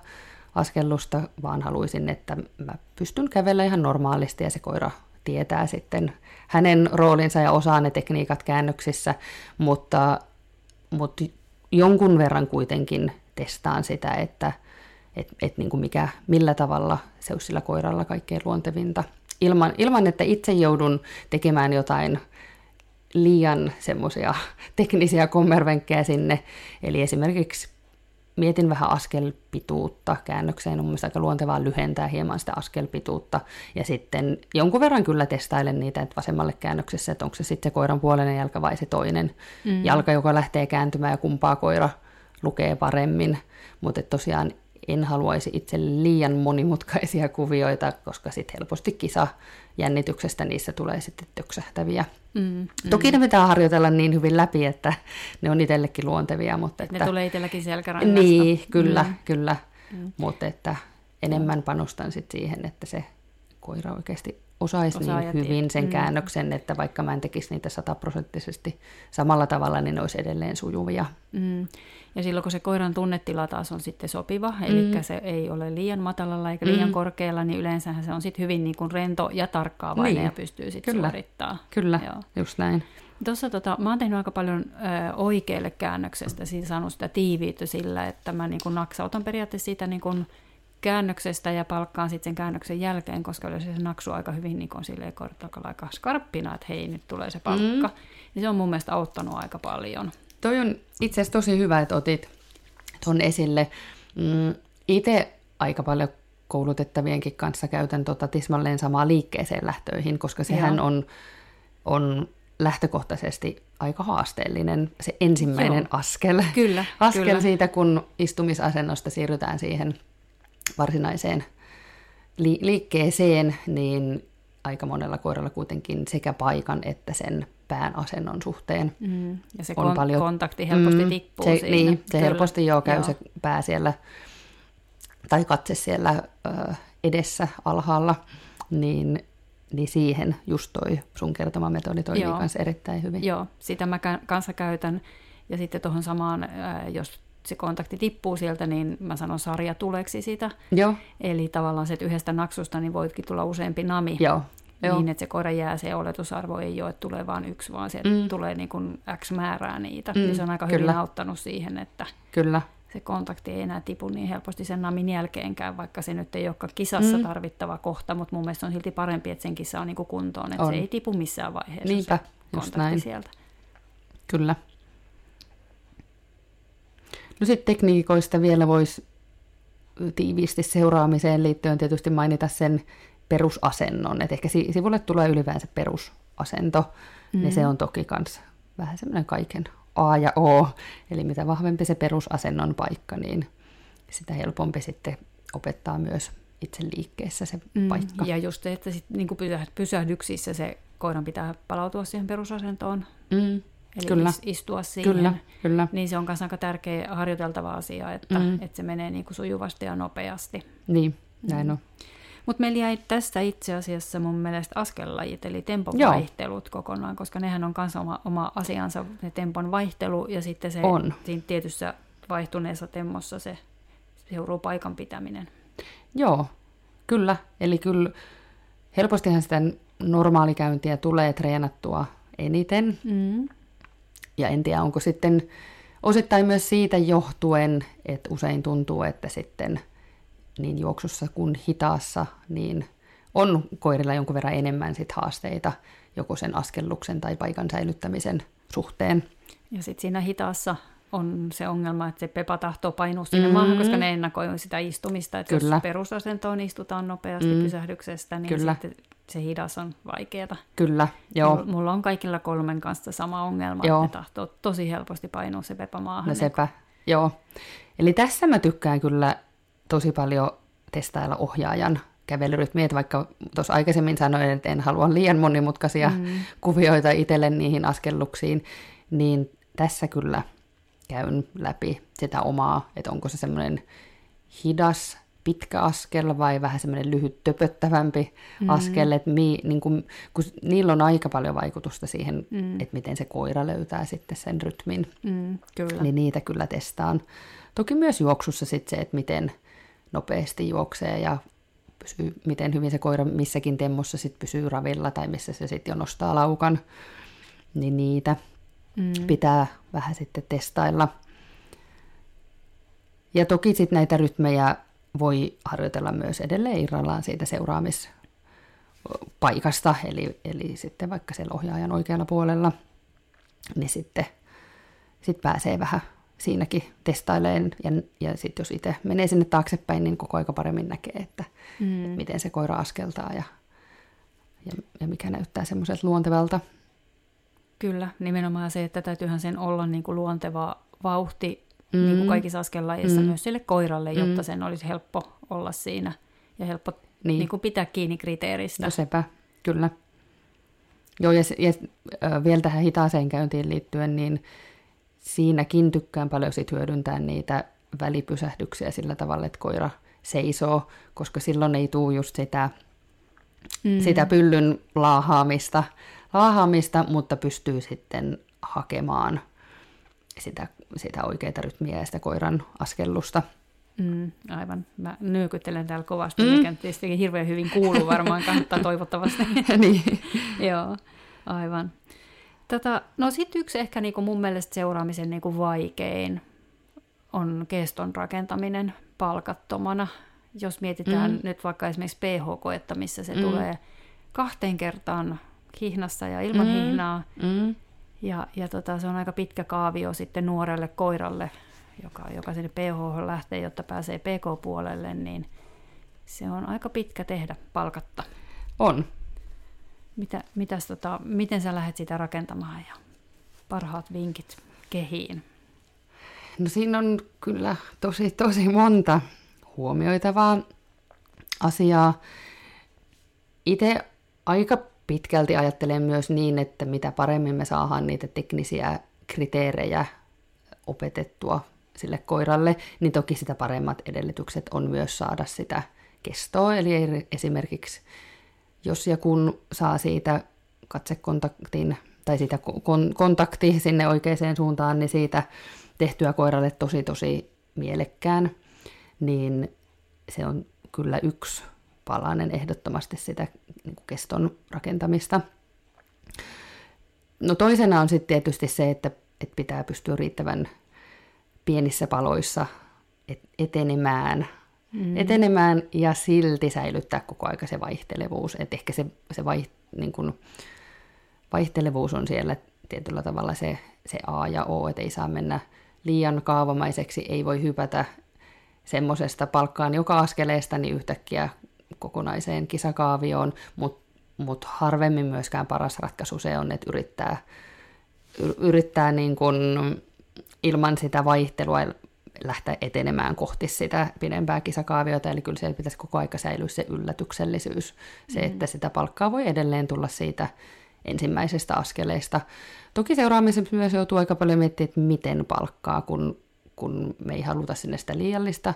askellusta, vaan haluaisin, että mä pystyn kävellä ihan normaalisti ja se koira tietää sitten hänen roolinsa ja osaa ne tekniikat käännöksissä, mutta, mutta jonkun verran kuitenkin testaan sitä, että että et niin kuin mikä, millä tavalla se olisi sillä koiralla kaikkein luontevinta. Ilman, ilman, että itse joudun tekemään jotain liian semmoisia (laughs) teknisiä kommervenkkejä sinne. Eli esimerkiksi mietin vähän askelpituutta käännökseen, on mielestäni aika luontevaa lyhentää hieman sitä askelpituutta, ja sitten jonkun verran kyllä testailen niitä, että vasemmalle käännöksessä, että onko se sitten se koiran puolinen jalka vai se toinen mm. jalka, joka lähtee kääntymään ja kumpaa koira lukee paremmin, mutta tosiaan en haluaisi itse liian monimutkaisia (laughs) kuvioita, koska sitten helposti kisa jännityksestä niissä tulee sitten töksähtäviä. Mm, mm. Toki ne pitää harjoitella niin hyvin läpi, että ne on itsellekin luontevia. Mutta että, ne tulee itselläkin selkärangasta. Niin, kyllä, mm. kyllä. Mm. Mutta että enemmän panostan sitten siihen, että se koira oikeasti osaisi niin hyvin sen mm. käännöksen, että vaikka mä en tekisi niitä sataprosenttisesti samalla tavalla, niin ne olisi edelleen sujuvia. Mm. Ja silloin kun se koiran tunnetila taas on sitten sopiva, mm. eli se ei ole liian matalalla eikä liian mm. korkealla, niin yleensä se on sitten hyvin niin kuin rento ja tarkkaavainen niin. ja pystyy sitten suorittamaan. Kyllä, Joo. just näin. Tuossa tota, mä oon tehnyt aika paljon ö, oikealle käännöksestä, siis saanut sitä tiiviitä sillä, että mä niin kuin naksautan periaatteessa siitä niin kuin käännöksestä ja palkkaan sitten sen käännöksen jälkeen, koska yleensä se naksuu aika hyvin niin silleen aika skarppina, että hei, nyt tulee se palkka. Mm. Niin se on mun mielestä auttanut aika paljon. Toi on itse asiassa tosi hyvä, että otit tuon esille. Mm, Itse aika paljon koulutettavienkin kanssa käytän tota tismalleen samaa liikkeeseen lähtöihin, koska sehän on, on lähtökohtaisesti aika haasteellinen se ensimmäinen Joo. askel. Kyllä, (laughs) askel kyllä. siitä, kun istumisasennosta siirrytään siihen varsinaiseen li- liikkeeseen, niin aika monella koiralla kuitenkin sekä paikan että sen pään asennon suhteen. Mm, ja se on kon- paljon... kontakti helposti mm, tippuu se, siinä. Niin, se Kyllä. helposti joo käy joo. se pää siellä, tai katse siellä ö, edessä alhaalla, niin, niin siihen just toi sun kertoma metodi toimii kanssa erittäin hyvin. Joo, sitä mä kanssa käytän. Ja sitten tuohon samaan, jos se kontakti tippuu sieltä, niin mä sanon sarja tuleeksi sitä. Joo. Eli tavallaan se, että yhdestä naksusta niin voitkin tulla useampi nami. Joo. Joo. Niin, että se koira jää, se oletusarvo ei ole, että tulee vain yksi, vaan se mm. tulee niin kuin X määrää niitä. Mm. Niin se on aika Kyllä. hyvin auttanut siihen, että Kyllä. se kontakti ei enää tipu niin helposti sen namin jälkeenkään, vaikka se nyt ei olekaan kisassa mm. tarvittava kohta, mutta mun mielestä on silti parempi, että sen kisa on niin kuin kuntoon, että on. se ei tipu missään vaiheessa Niinpä, se kontakti näin. sieltä. Kyllä. No sitten tekniikoista vielä voisi tiiviisti seuraamiseen liittyen tietysti mainita sen perusasennon. Et ehkä sivulle tulee ylipäänsä perusasento, mm. niin se mm. on toki myös vähän semmoinen kaiken A ja O. Eli mitä vahvempi se perusasennon paikka, niin sitä helpompi sitten opettaa myös itse liikkeessä se mm. paikka. Ja just että sit, niin pysähdyksissä se koiran pitää palautua siihen perusasentoon. Mm. Eli kyllä. istua siihen. Kyllä, kyllä. Niin se on myös aika tärkeä harjoiteltava asia, että, mm. että se menee niin kuin sujuvasti ja nopeasti. Niin, näin mm. on. Mutta meillä jäi tästä itse asiassa mun mielestä askellajit, eli tempon Joo. vaihtelut kokonaan, koska nehän on myös oma, oma asiansa, ne tempon vaihtelu ja sitten se on. siinä tietyssä vaihtuneessa temmossa se seuruu paikan pitäminen. Joo, kyllä. Eli kyllä helpostihan sitä normaalikäyntiä tulee treenattua eniten. Mm. Ja en tiedä, onko sitten osittain myös siitä johtuen, että usein tuntuu, että sitten – niin juoksussa kuin hitaassa, niin on koirilla jonkun verran enemmän sit haasteita joko sen askelluksen tai paikan säilyttämisen suhteen. Ja sitten siinä hitaassa on se ongelma, että se pepa tahtoo painua sinne mm. maahan, koska ne ennakoi sitä istumista. Että Kyllä. jos perusasentoon istutaan nopeasti mm. pysähdyksestä, niin Kyllä. sitten se hidas on vaikeaa. Kyllä, joo. Mulla on kaikilla kolmen kanssa sama ongelma, joo. että ne tahtoo tosi helposti painua se pepa maahan. No sepä, joo. Eli tässä mä tykkään kyllä tosi paljon testailla ohjaajan kävelyrytmiä, että vaikka tuossa aikaisemmin sanoin, että en halua liian monimutkaisia mm. kuvioita itselle niihin askelluksiin, niin tässä kyllä käyn läpi sitä omaa, että onko se semmoinen hidas, pitkä askel vai vähän semmoinen lyhyt, töpöttävämpi mm. askel, että mi, niin kun, kun niillä on aika paljon vaikutusta siihen, mm. että miten se koira löytää sitten sen rytmin, mm, kyllä. niin niitä kyllä testaan. Toki myös juoksussa sitten se, että miten nopeasti juoksee ja pysyy, miten hyvin se koira missäkin temmossa sit pysyy ravilla tai missä se sitten jo nostaa laukan, niin niitä mm. pitää vähän sitten testailla. Ja toki sitten näitä rytmejä voi harjoitella myös edelleen irrallaan siitä seuraamispaikasta, eli, eli sitten vaikka siellä ohjaajan oikealla puolella, niin sitten sit pääsee vähän siinäkin testaileen. Ja, ja sitten jos itse menee sinne taaksepäin, niin koko aika paremmin näkee, että, mm. että miten se koira askeltaa ja, ja, ja mikä näyttää semmoiselta luontevalta. Kyllä, nimenomaan se, että täytyyhän sen olla niin kuin luonteva vauhti mm. niin kuin kaikissa askellajeissa mm. myös sille koiralle, jotta mm. sen olisi helppo olla siinä ja helppo niin. Niin kuin pitää kiinni kriteeristä. No sepä, kyllä. Joo, ja, ja äh, vielä tähän hitaaseen käyntiin liittyen, niin siinäkin tykkään paljon sit hyödyntää niitä välipysähdyksiä sillä tavalla, että koira seisoo, koska silloin ei tule just sitä, mm. sitä pyllyn laahaamista, laahaamista, mutta pystyy sitten hakemaan sitä, sitä oikeaa rytmiä ja sitä koiran askellusta. Mm, aivan. Mä nyökyttelen täällä kovasti, mm. mikä tietysti hirveän hyvin kuuluu varmaan kannattaa toivottavasti. (laughs) niin. Joo, aivan. Tota, no sitten yksi ehkä niinku mun mielestä seuraamisen niinku vaikein on keston rakentaminen palkattomana. Jos mietitään mm. nyt vaikka esimerkiksi PH-koetta, missä se mm. tulee kahteen kertaan hihnassa ja ilman mm. hihnaa. Mm. Ja, ja tota, se on aika pitkä kaavio sitten nuorelle koiralle, joka, joka sinne PH lähtee, jotta pääsee PK-puolelle, niin se on aika pitkä tehdä palkatta. On. Mitä, mitäs, tota, miten sä lähdet sitä rakentamaan ja parhaat vinkit kehiin? No siinä on kyllä tosi, tosi monta huomioitavaa asiaa. Itse aika pitkälti ajattelen myös niin, että mitä paremmin me saadaan niitä teknisiä kriteerejä opetettua sille koiralle, niin toki sitä paremmat edellytykset on myös saada sitä kestoa. Eli esimerkiksi jos ja kun saa siitä katsekontaktin tai sitä kon- kontakti sinne oikeaan suuntaan, niin siitä tehtyä koiralle tosi tosi mielekkään, niin se on kyllä yksi palanen ehdottomasti sitä niin kuin keston rakentamista. No toisena on sitten tietysti se, että, että pitää pystyä riittävän pienissä paloissa etenemään, mm. etenemään ja silti säilyttää koko aika se vaihtelevuus. Et ehkä se, se vai, niin kun, vaihtelevuus on siellä tietyllä tavalla se, se A ja O, että ei saa mennä liian kaavamaiseksi, ei voi hypätä semmoisesta palkkaan joka askeleesta niin yhtäkkiä kokonaiseen kisakaavioon, mutta mut harvemmin myöskään paras ratkaisu se on, että yrittää, yrittää niin kun ilman sitä vaihtelua lähteä etenemään kohti sitä pidempää kisakaaviota, eli kyllä siellä pitäisi koko aika säilyä se yllätyksellisyys, se, mm. että sitä palkkaa voi edelleen tulla siitä ensimmäisestä askeleesta. Toki seuraamisessa myös joutuu aika paljon miettimään, että miten palkkaa, kun, kun me ei haluta sinne sitä liiallista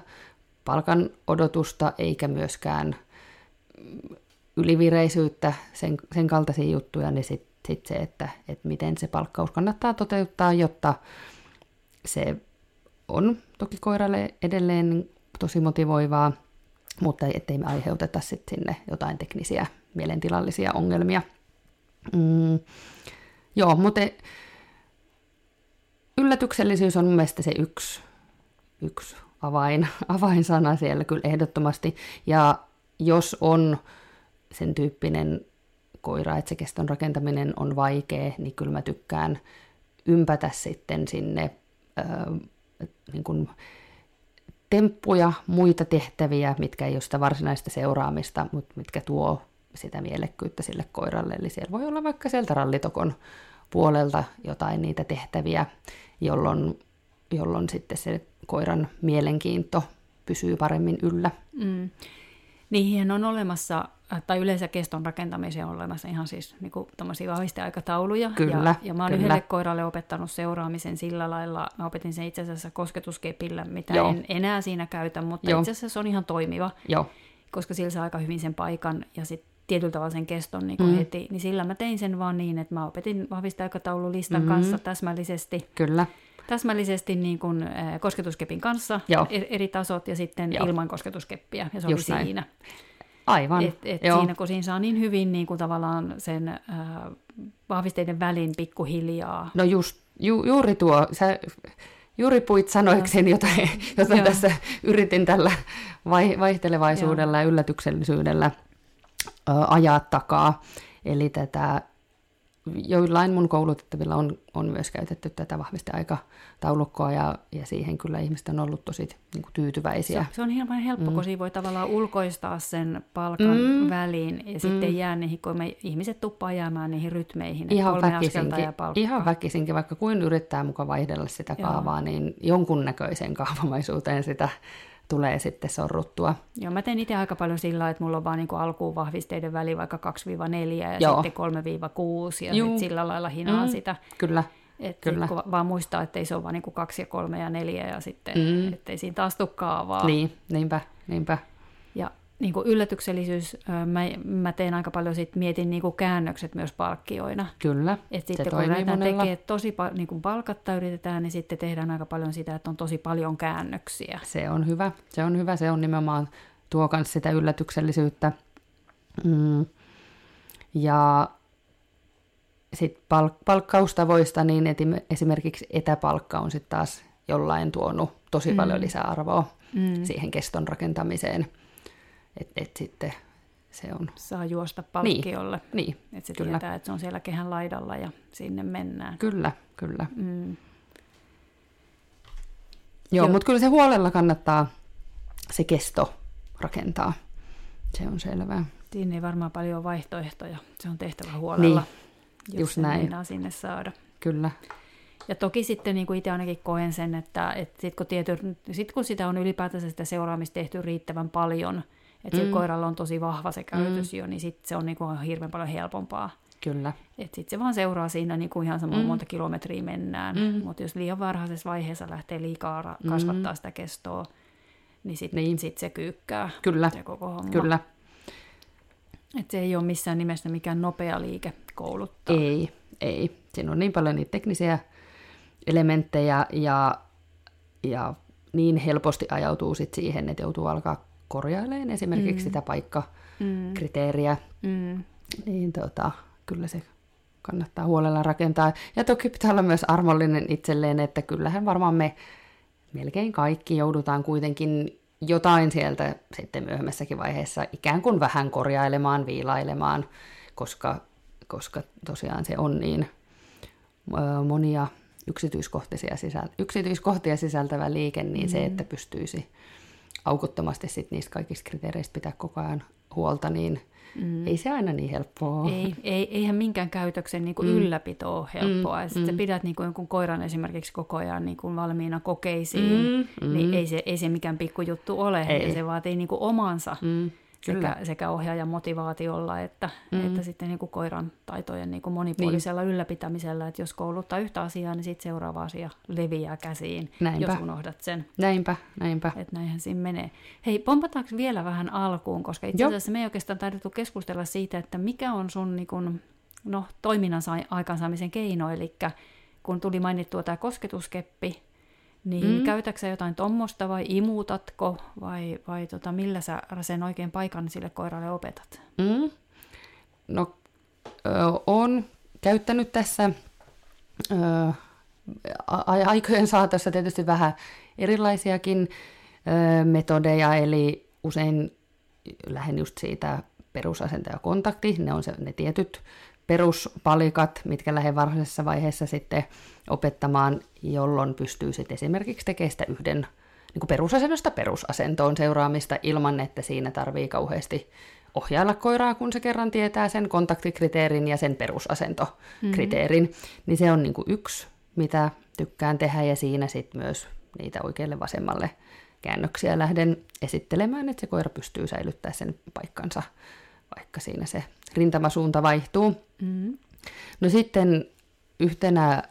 palkan odotusta, eikä myöskään ylivireisyyttä, sen, sen kaltaisia juttuja, niin sitten sit se, että, että miten se palkkaus kannattaa toteuttaa, jotta se on toki koiralle edelleen tosi motivoivaa, mutta ettei me aiheuteta sit sinne jotain teknisiä mielentilallisia ongelmia. Mm, joo, mutta yllätyksellisyys on mun mielestä se yksi, yksi avain, (laughs) avainsana siellä kyllä ehdottomasti. Ja jos on sen tyyppinen koira, että se keston rakentaminen on vaikea, niin kyllä mä tykkään ympätä sitten sinne niin kuin temppuja, muita tehtäviä, mitkä ei ole sitä varsinaista seuraamista, mutta mitkä tuo sitä mielekkyyttä sille koiralle. Eli siellä voi olla vaikka sieltä rallitokon puolelta jotain niitä tehtäviä, jolloin, jolloin sitten se koiran mielenkiinto pysyy paremmin yllä. Mm. Niihin on olemassa, tai yleensä keston rakentamiseen on olemassa ihan siis niin vahvisteaikatauluja. Kyllä, ja, ja mä oon kyllä. yhdelle koiralle opettanut seuraamisen sillä lailla, mä opetin sen itse asiassa kosketuskepillä, mitä Joo. en enää siinä käytä, mutta Joo. itse asiassa se on ihan toimiva. Joo. Koska sillä saa aika hyvin sen paikan ja sitten tietyllä tavalla sen keston niin mm. heti, niin sillä mä tein sen vaan niin, että mä opetin vahvisteaikataululistan mm. kanssa täsmällisesti. Kyllä täsmällisesti niin kuin, äh, kosketuskepin kanssa Joo. eri tasot ja sitten Joo. ilman kosketuskeppiä, ja se Just oli näin. siinä. Aivan. Et, et siinä, kun siinä saa niin hyvin niin kuin tavallaan sen äh, vahvisteiden välin pikkuhiljaa. No just, ju, juuri tuo, sä juuri puit sanoikseni, jota, jota tässä yritin tällä vai, vaihtelevaisuudella Joo. ja yllätyksellisyydellä äh, ajaa takaa. Eli tätä joillain mun koulutettavilla on, on myös käytetty tätä vahvisteaikataulukkoa ja, ja siihen kyllä ihmiset on ollut tosi niin kuin tyytyväisiä. Se, se on hieman helppo, mm. kun siinä voi tavallaan ulkoistaa sen palkan mm. väliin ja mm. sitten jää niihin, kun me ihmiset tuppaa jäämään niihin rytmeihin, ihan kolme väkisinkin, ja. Ihan väkisinkin, vaikka kuin yrittää mukaan vaihdella sitä kaavaa, Joo. niin jonkunnäköiseen kaavamaisuuteen sitä tulee sitten sorruttua. Joo, mä teen itse aika paljon sillä että mulla on vaan niin alkuun vahvisteiden väli vaikka 2-4 ja Joo. sitten 3-6 ja Juu. sillä lailla hinaa mm, sitä. Kyllä. Että Kyllä. Kun vaan muistaa, että ei se ole vaan niin kuin kaksi ja kolme ja neljä ja sitten, mm. ettei siinä taas tule kaavaa. Niin, niinpä, niinpä niin kuin yllätyksellisyys, mä, mä teen aika paljon sit, mietin niin kuin käännökset myös palkkioina. Kyllä, Et sitten kun lähdetään tekemään tosi paljon, niin kuin palkatta yritetään, niin sitten tehdään aika paljon sitä, että on tosi paljon käännöksiä. Se on hyvä, se on hyvä, se on nimenomaan tuo myös sitä yllätyksellisyyttä. Mm. Ja sitten palk- palkkaustavoista, niin etim- esimerkiksi etäpalkka on sitten taas jollain tuonut tosi mm. paljon lisäarvoa mm. siihen keston rakentamiseen – että et sitten se on... Saa juosta palkkiolle. Niin, niin että se kyllä. tietää, että se on siellä kehän laidalla ja sinne mennään. Kyllä, kyllä. Mm. Joo, Joo. mutta kyllä se huolella kannattaa se kesto rakentaa. Se on selvää. Siinä ei varmaan paljon vaihtoehtoja. Se on tehtävä huolella, niin, just näin. sinne saada. Kyllä. Ja toki sitten niin kuin itse ainakin koen sen, että, että sit kun, tiety, sit kun sitä on ylipäätänsä sitä seuraamista tehty riittävän paljon – että mm. koiralla on tosi vahva se käytös mm. jo, niin sit se on niinku hirveän paljon helpompaa. Kyllä. Että sitten se vaan seuraa siinä niinku ihan sama mm. monta kilometriä mennään. Mm. Mutta jos liian varhaisessa vaiheessa lähtee liikaa ra- mm. kasvattaa sitä kestoa, niin sitten niin. sit se kyykkää Kyllä. se koko homma. Kyllä. Et se ei ole missään nimessä mikään nopea liike kouluttaa. Ei, ei. Siinä on niin paljon niitä teknisiä elementtejä ja, ja niin helposti ajautuu sit siihen, että joutuu alkaa korjaileen esimerkiksi mm. sitä paikkakriteeriä, mm. niin tota, kyllä se kannattaa huolella rakentaa. Ja toki pitää olla myös armollinen itselleen, että kyllähän varmaan me melkein kaikki joudutaan kuitenkin jotain sieltä sitten myöhemmässäkin vaiheessa ikään kuin vähän korjailemaan, viilailemaan, koska, koska tosiaan se on niin monia yksityiskohtia, sisältä, yksityiskohtia sisältävä liike, niin mm. se, että pystyisi aukottomasti sit niistä kaikista kriteereistä pitää koko ajan huolta, niin mm. ei se aina niin helppoa ole. Ei, ei, eihän minkään käytöksen niin kuin mm. ylläpito ole helppoa. Mm. Sitten mm. sä pidät niin kuin jonkun koiran esimerkiksi koko ajan niin kuin valmiina kokeisiin, mm. Mm. niin ei se, ei se mikään pikkujuttu ole. Ei. Ja se vaatii niin kuin omansa. Mm sekä, sekä ohjaajan motivaatiolla että, mm. että sitten niin kuin koiran taitojen niin kuin monipuolisella niin. ylläpitämisellä. Että jos kouluttaa yhtä asiaa, niin sitten seuraava asia leviää käsiin, näinpä. jos unohdat sen. Näinpä, näinpä. Että näinhän siinä menee. Hei, pompataanko vielä vähän alkuun, koska itse asiassa me ei oikeastaan taidettu keskustella siitä, että mikä on sun niin kuin, no, toiminnan aikaansaamisen keino, eli kun tuli mainittua tämä kosketuskeppi, niin mm. käytätkö jotain tuommoista vai imutatko vai, vai tota, millä sä sen oikein paikan sille koiralle opetat? Mm. No, ö, on käyttänyt tässä ö, aikojen saatossa tietysti vähän erilaisiakin ö, metodeja, eli usein lähden just siitä perusasento ja kontakti, ne on se, ne tietyt peruspalikat, mitkä lähden varhaisessa vaiheessa sitten opettamaan, jolloin pystyy sitten esimerkiksi tekemään sitä yhden niin kuin perusasennosta perusasentoon seuraamista ilman, että siinä tarvii kauheasti ohjailla koiraa, kun se kerran tietää sen kontaktikriteerin ja sen perusasentokriteerin. Mm-hmm. Niin se on niin kuin yksi, mitä tykkään tehdä ja siinä sitten myös niitä oikealle vasemmalle käännöksiä lähden esittelemään, että se koira pystyy säilyttämään sen paikkansa, vaikka siinä se rintamasuunta vaihtuu. Mm-hmm. No sitten yhtenä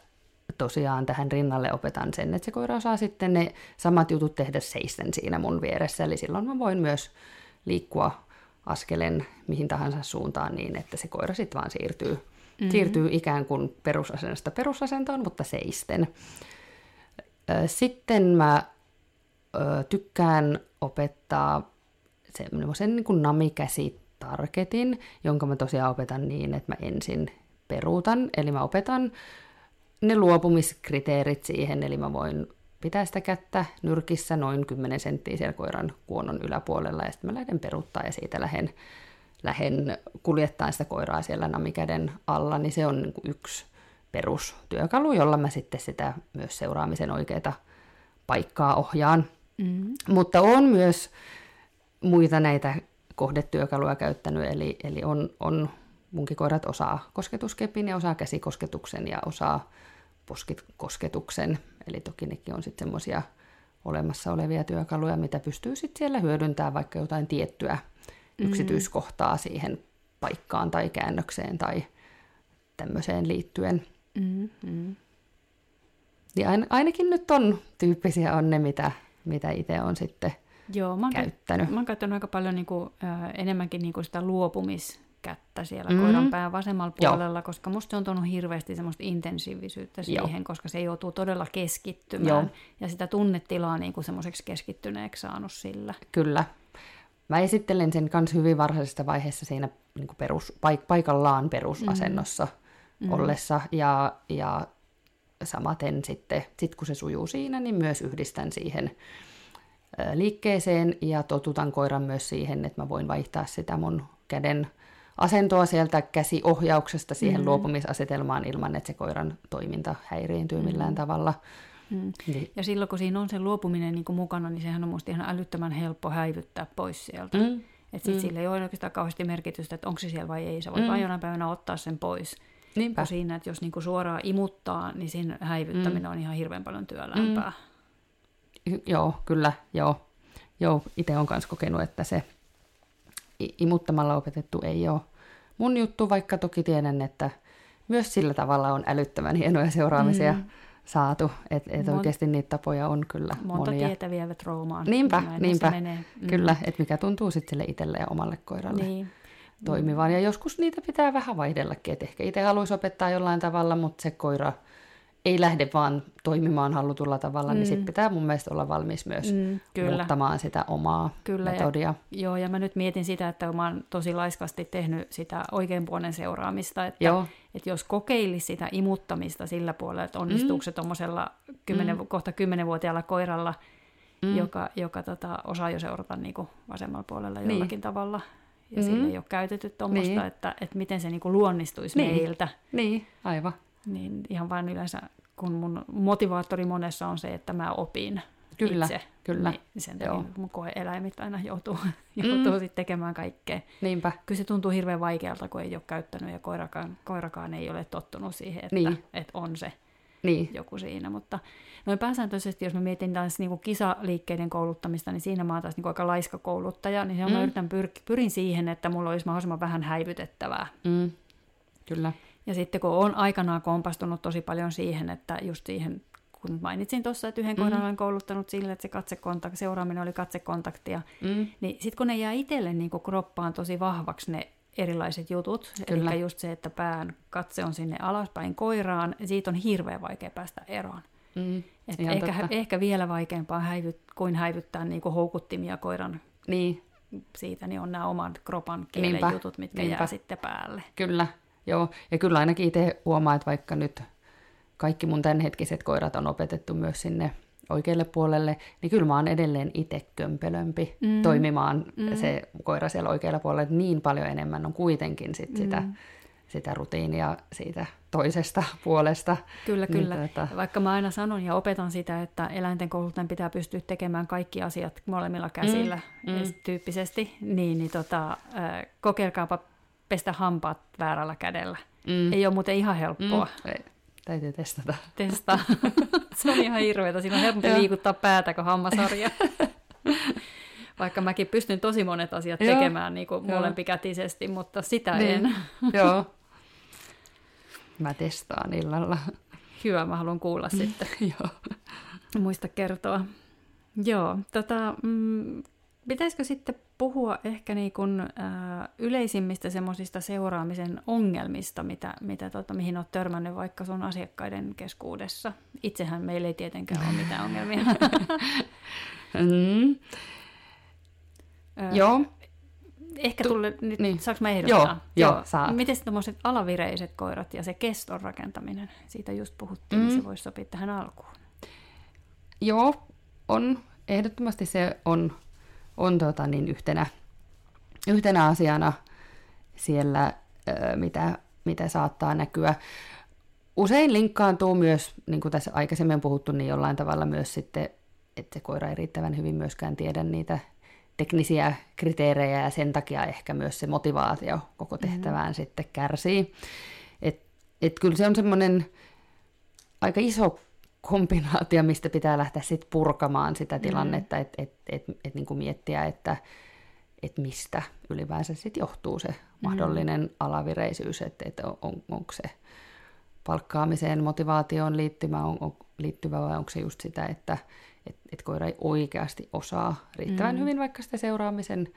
tosiaan tähän rinnalle opetan sen, että se koira osaa sitten ne samat jutut tehdä seisten siinä mun vieressä. Eli silloin mä voin myös liikkua askelen mihin tahansa suuntaan niin, että se koira sitten vaan siirtyy, mm-hmm. siirtyy ikään kuin perusasennosta perusasentoon, mutta seisten. Sitten mä tykkään opettaa semmoisen niin kuin namikäsi targetin, jonka mä tosiaan opetan niin, että mä ensin peruutan, eli mä opetan ne luopumiskriteerit siihen, eli mä voin pitää sitä kättä nyrkissä noin 10 senttiä siellä koiran kuonon yläpuolella, ja sitten mä lähden peruuttaa ja siitä lähden, lähden kuljettamaan sitä koiraa siellä namikäden alla, niin se on niin kuin yksi perustyökalu, jolla mä sitten sitä myös seuraamisen oikeita paikkaa ohjaan. Mm. Mutta on myös muita näitä kohdetyökaluja käyttänyt, eli, eli on, on munkin koirat osaa kosketuskepin ja osaa käsikosketuksen ja osaa poskikosketuksen. Eli toki nekin on sitten semmoisia olemassa olevia työkaluja, mitä pystyy sitten siellä hyödyntämään vaikka jotain tiettyä mm. yksityiskohtaa siihen paikkaan tai käännökseen tai tämmöiseen liittyen. Mm-hmm. Niin ain, ainakin nyt on tyyppisiä on ne, mitä, mitä itse on sitten Joo, mä oon käyttänyt. Mä oon käyttänyt aika paljon niin kuin, äh, enemmänkin niin kuin sitä luopumiskättä siellä mm-hmm. koiran pään vasemmalla puolella, Joo. koska musta se on tuonut hirveästi semmoista intensiivisyyttä siihen, Joo. koska se joutuu todella keskittymään. Joo. Ja sitä tunnetilaa niin kuin semmoiseksi keskittyneeksi saanut sillä. Kyllä. Mä esittelen sen kanssa hyvin varhaisessa vaiheessa siinä niin kuin perus, paik- paikallaan perusasennossa mm-hmm. ollessa. Ja, ja samaten sitten, sit kun se sujuu siinä, niin myös yhdistän siihen liikkeeseen ja totutan koiran myös siihen, että mä voin vaihtaa sitä mun käden asentoa sieltä käsiohjauksesta siihen mm. luopumisasetelmaan ilman, että se koiran toiminta häiriintyy mm. millään tavalla. Mm. Niin. Ja silloin kun siinä on se luopuminen niin kuin mukana, niin sehän on musta ihan älyttömän helppo häivyttää pois sieltä. Mm. Että sitten mm. sillä ei ole oikeastaan kauheasti merkitystä, että onko se siellä vai ei. Sä voit mm. vain jonain päivänä ottaa sen pois. Niinpä. siinä, että jos niinku suoraan imuttaa, niin siinä häivyttäminen mm. on ihan hirveän paljon työlämpää. Mm. Joo, kyllä, joo. Joo, itse olen myös kokenut, että se imuttamalla opetettu ei ole mun juttu, vaikka toki tiedän, että myös sillä tavalla on älyttömän hienoja seuraamisia mm. saatu, että et Mon... oikeasti niitä tapoja on kyllä monta monia. tietä vievät Roomaan. Niinpä, niinpä. Mm. kyllä, että mikä tuntuu sitten sille itselle ja omalle koiralle. Niin toimivaan. Ja joskus niitä pitää vähän vaihdellakin, että ehkä itse haluaisi opettaa jollain tavalla, mutta se koira ei lähde vaan toimimaan halutulla tavalla, niin mm. niin sitten pitää mun mielestä olla valmis myös mm, kyllä. muuttamaan sitä omaa kyllä, metodia. Ja, joo, ja mä nyt mietin sitä, että mä oon tosi laiskasti tehnyt sitä oikeanpuolen seuraamista, että, joo. että jos kokeilisi sitä imuttamista sillä puolella, että onnistuuko mm. se tuommoisella mm. kohta kymmenenvuotiaalla koiralla, mm. joka, joka tota, osaa jo seurata niin kuin vasemmalla puolella niin. jollakin tavalla, ja mm. sille ei ole käytetty tuommoista, niin. että, että miten se niin kuin luonnistuisi niin. meiltä. Niin, aivan. Niin ihan vain yleensä, kun mun motivaattori monessa on se, että mä opin kyllä, itse, kyllä. niin sen takia Joo. mun koe-eläimet aina joutuu, (laughs) joutuu mm. sitten tekemään kaikkea. Niinpä. Kyllä se tuntuu hirveän vaikealta, kun ei ole käyttänyt ja koirakaan, koirakaan ei ole tottunut siihen, että, niin. että on se niin. joku siinä. Mutta noin pääsääntöisesti, jos mä mietin taas niin kuin kisaliikkeiden kouluttamista, niin siinä mä oon taas niin kuin aika laiska kouluttaja, niin mm. mä yritän pyr- pyrin siihen, että mulla olisi mahdollisimman vähän häivytettävää. Mm. Kyllä. Ja sitten kun on aikanaan kompastunut tosi paljon siihen, että just siihen, kun mainitsin tuossa, että yhden mm. kohdan olen kouluttanut sille, että se katsekontakt, seuraaminen oli katsekontaktia, mm. niin sitten kun ne jää itselle niin kroppaan tosi vahvaksi ne erilaiset jutut. Kyllä. Eli just se, että pään katse on sinne alaspäin koiraan, siitä on hirveän vaikea päästä eroon. Mm, Et ehkä, ehkä vielä vaikeampaa häivyt, kuin häivyttää niin kuin houkuttimia koiran niin. siitä, niin on nämä oman kropan kielen niinpä, jutut, mitkä niinpä. jää sitten päälle. Kyllä, joo. Ja kyllä ainakin itse huomaa, että vaikka nyt kaikki mun tämänhetkiset koirat on opetettu myös sinne oikealle puolelle, niin kyllä mä oon edelleen itse kömpelömpi mm. toimimaan mm. se koira siellä oikealla puolella, että niin paljon enemmän on kuitenkin sit sitä, mm. sitä rutiinia siitä toisesta (laughs) puolesta. Kyllä, niin, kyllä. Tuota... Vaikka mä aina sanon ja opetan sitä, että eläinten kouluttajan pitää pystyä tekemään kaikki asiat molemmilla käsillä mm. Mm. tyyppisesti, niin, niin tota, kokeilkaapa pestä hampaat väärällä kädellä. Mm. Ei ole muuten ihan helppoa. Mm. Ei. Täytyy testata. Testaa. (laughs) se on ihan hirveätä. Siinä on helpompi liikuttaa päätä kuin hammasarja. (laughs) Vaikka mäkin pystyn tosi monet asiat tekemään niin kuin molempikätisesti, mutta sitä niin. en. (laughs) Joo. Mä testaan illalla. Hyvä, mä haluan kuulla sitten. Joo. Muista kertoa. Joo, tota, mm, pitäisikö sitten puhua ehkä niin kuin, äh, yleisimmistä semmoisista seuraamisen ongelmista, mitä, mitä tota, mihin olet törmännyt vaikka sun asiakkaiden keskuudessa? Itsehän meillä ei tietenkään ole mitään ongelmia. (laughs) mm. äh, Joo. Ehkä tulle, nyt, niin. saanko mä ehdottaa? Joo, joo, joo. saa. Miten tämmöiset alavireiset koirat ja se keston rakentaminen, siitä just puhuttiin, mm. niin se voisi sopia tähän alkuun. Joo, on. Ehdottomasti se on on tota, niin yhtenä, yhtenä asiana siellä, mitä, mitä saattaa näkyä. Usein linkkaantuu myös, niin kuin tässä aikaisemmin on puhuttu, niin jollain tavalla myös sitten, että se koira ei riittävän hyvin myöskään tiedä niitä teknisiä kriteerejä ja sen takia ehkä myös se motivaatio koko mm-hmm. tehtävään mm-hmm. sitten kärsii. Et, et kyllä se on semmoinen aika iso kombinaatio, mistä pitää lähteä sitten purkamaan sitä mm-hmm. tilannetta, mm. että et, et, et, niin miettiä, että et mistä ylipäänsä sitten johtuu se mm-hmm. mahdollinen alavireisyys, että et on, on, onko se palkkaamiseen, motivaatioon liittymä, on, on, liittyvä vai onko se just sitä, että että et koira ei oikeasti osaa riittävän mm. hyvin vaikka sitä seuraamisen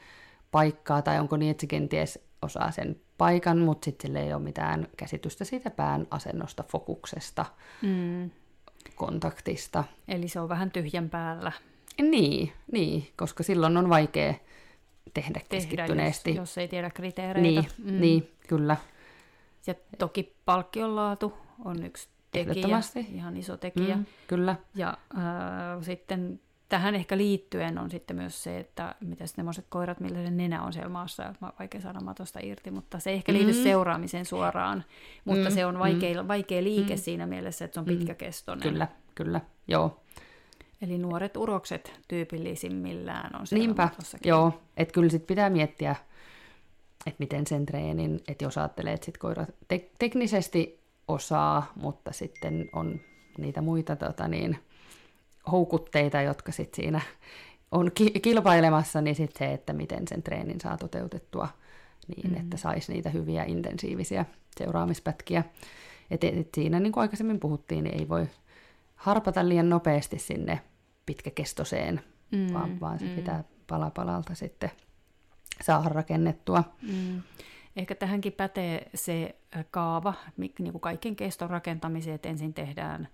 paikkaa, tai onko niin, että se kenties osaa sen paikan, mutta sitten sille ei ole mitään käsitystä siitä pään asennosta, fokuksesta, mm. Kontaktista. Eli se on vähän tyhjän päällä. Niin, niin koska silloin on vaikea tehdä, tehdä keskittyneesti. Jos, jos ei tiedä kriteereitä. Niin, mm. niin kyllä. Ja toki palkkion laatu on yksi tekijä, ihan iso tekijä. Mm, kyllä. Ja äh, sitten tähän ehkä liittyen on sitten myös se, että miten semmoiset koirat, millä se nenä on siellä maassa, vaikea saada matosta irti, mutta se ei ehkä liity mm. seuraamiseen suoraan, mutta mm. se on vaikea, mm. vaikea liike mm. siinä mielessä, että se on pitkäkestoinen. Kyllä, kyllä, joo. Eli nuoret urokset tyypillisimmillään on siellä Niinpä, matossakin. joo, että kyllä sit pitää miettiä, että miten sen treenin, että jos ajattelee, että sit koira te- teknisesti osaa, mutta sitten on niitä muita tota niin, houkutteita, jotka sitten siinä on ki- kilpailemassa, niin sitten se, että miten sen treenin saa toteutettua niin, mm-hmm. että saisi niitä hyviä intensiivisiä seuraamispätkiä. Et, et siinä, niin kuin aikaisemmin puhuttiin, niin ei voi harpata liian nopeasti sinne pitkäkestoiseen, mm, vaan, vaan se mm. pitää pala palalta sitten saada rakennettua. Mm. Ehkä tähänkin pätee se kaava, niin kuin kaiken keston rakentamiseen, että ensin tehdään,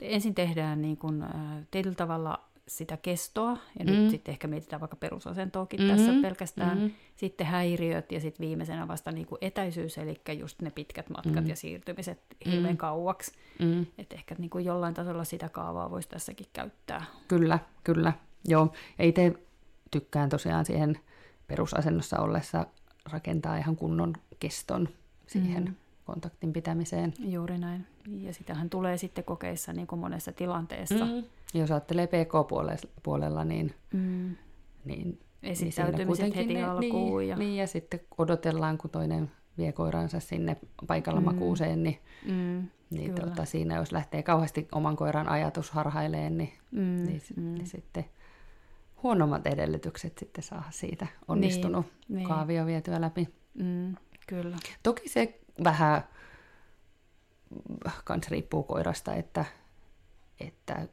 ensin tehdään niin kuin, tietyllä tavalla sitä kestoa, ja mm. nyt sitten ehkä mietitään vaikka perusasentoakin mm. tässä pelkästään, mm. sitten häiriöt, ja sitten viimeisenä vasta niin kuin etäisyys, eli just ne pitkät matkat mm. ja siirtymiset hirveän mm. kauaksi. Mm. Että ehkä niin kuin jollain tasolla sitä kaavaa voisi tässäkin käyttää. Kyllä, kyllä. Joo, ja itse tykkään tosiaan siihen perusasennossa ollessa rakentaa ihan kunnon keston siihen mm. Kontaktin pitämiseen. Juuri näin. Ja sitähän tulee sitten kokeissa niin kuin monessa tilanteessa. Mm. Jos ajattelee PK-puolella, niin, mm. niin Esittäytymiset niin heti ne, alkuun. Niin, ja... niin, ja sitten odotellaan, kun toinen vie koiransa sinne paikalla mm. makuuseen, niin, mm, niin tuota, siinä jos lähtee kauheasti oman koiran ajatus harhaileen, niin, mm, niin, mm. niin sitten huonommat edellytykset sitten saada siitä onnistunut niin, niin. kaavio vietyä läpi. Mm, kyllä. Toki se vähän kans riippuu koirasta, että, että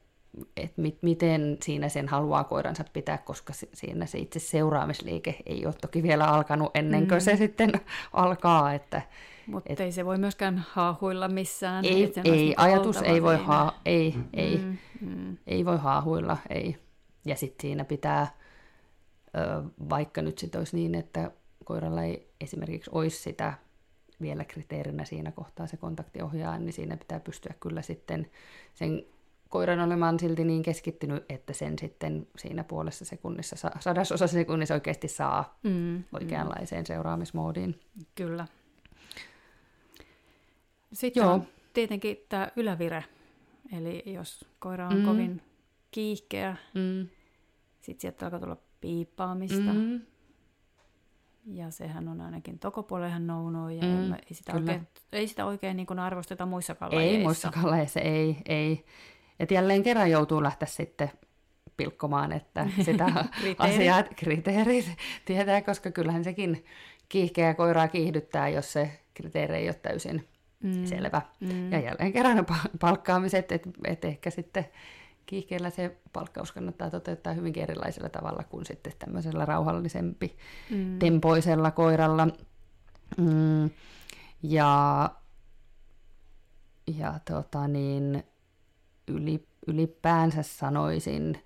että mit, miten siinä sen haluaa koiransa pitää, koska siinä se itse seuraamisliike ei ole toki vielä alkanut ennen kuin mm. se sitten alkaa. Että, Mutta et, ei se voi myöskään haahuilla missään. Ei, ei ajatus ei voi, haa, ei, ei, mm, mm. ei voi haahuilla, ei. Ja sitten siinä pitää, vaikka nyt sitten olisi niin, että koiralla ei esimerkiksi olisi sitä vielä kriteerinä siinä kohtaa se kontaktiohjaa, niin siinä pitää pystyä kyllä sitten sen koiran olemaan silti niin keskittynyt, että sen sitten siinä puolessa sekunnissa, sadasosa sekunnissa oikeasti saa mm, mm. oikeanlaiseen mm. seuraamismoodiin. Kyllä. Sitten Joo. on tietenkin tämä ylävire, eli jos koira on mm. kovin kiihkeä. Mm. Sitten sieltä alkaa tulla piippaamista. Mm. Ja sehän on ainakin tokopuolella no ja mm, ei, sitä oikein, ei sitä oikein niin arvosteta muissa lajeissa. Ei muissa lajeissa, ei, ei. Et jälleen kerran joutuu lähteä sitten pilkkomaan, että (laughs) sitä asiat, kriteerit tietää, koska kyllähän sekin kiihkeä koiraa kiihdyttää, jos se kriteeri ei ole täysin mm. selvä. Mm. Ja jälleen kerran palkkaamiset, että et ehkä sitten kiihkeellä se palkkaus kannattaa toteuttaa hyvinkin erilaisella tavalla kuin sitten tämmöisellä rauhallisempi mm. tempoisella koiralla. Mm, ja ja tota niin, yli, ylipäänsä sanoisin,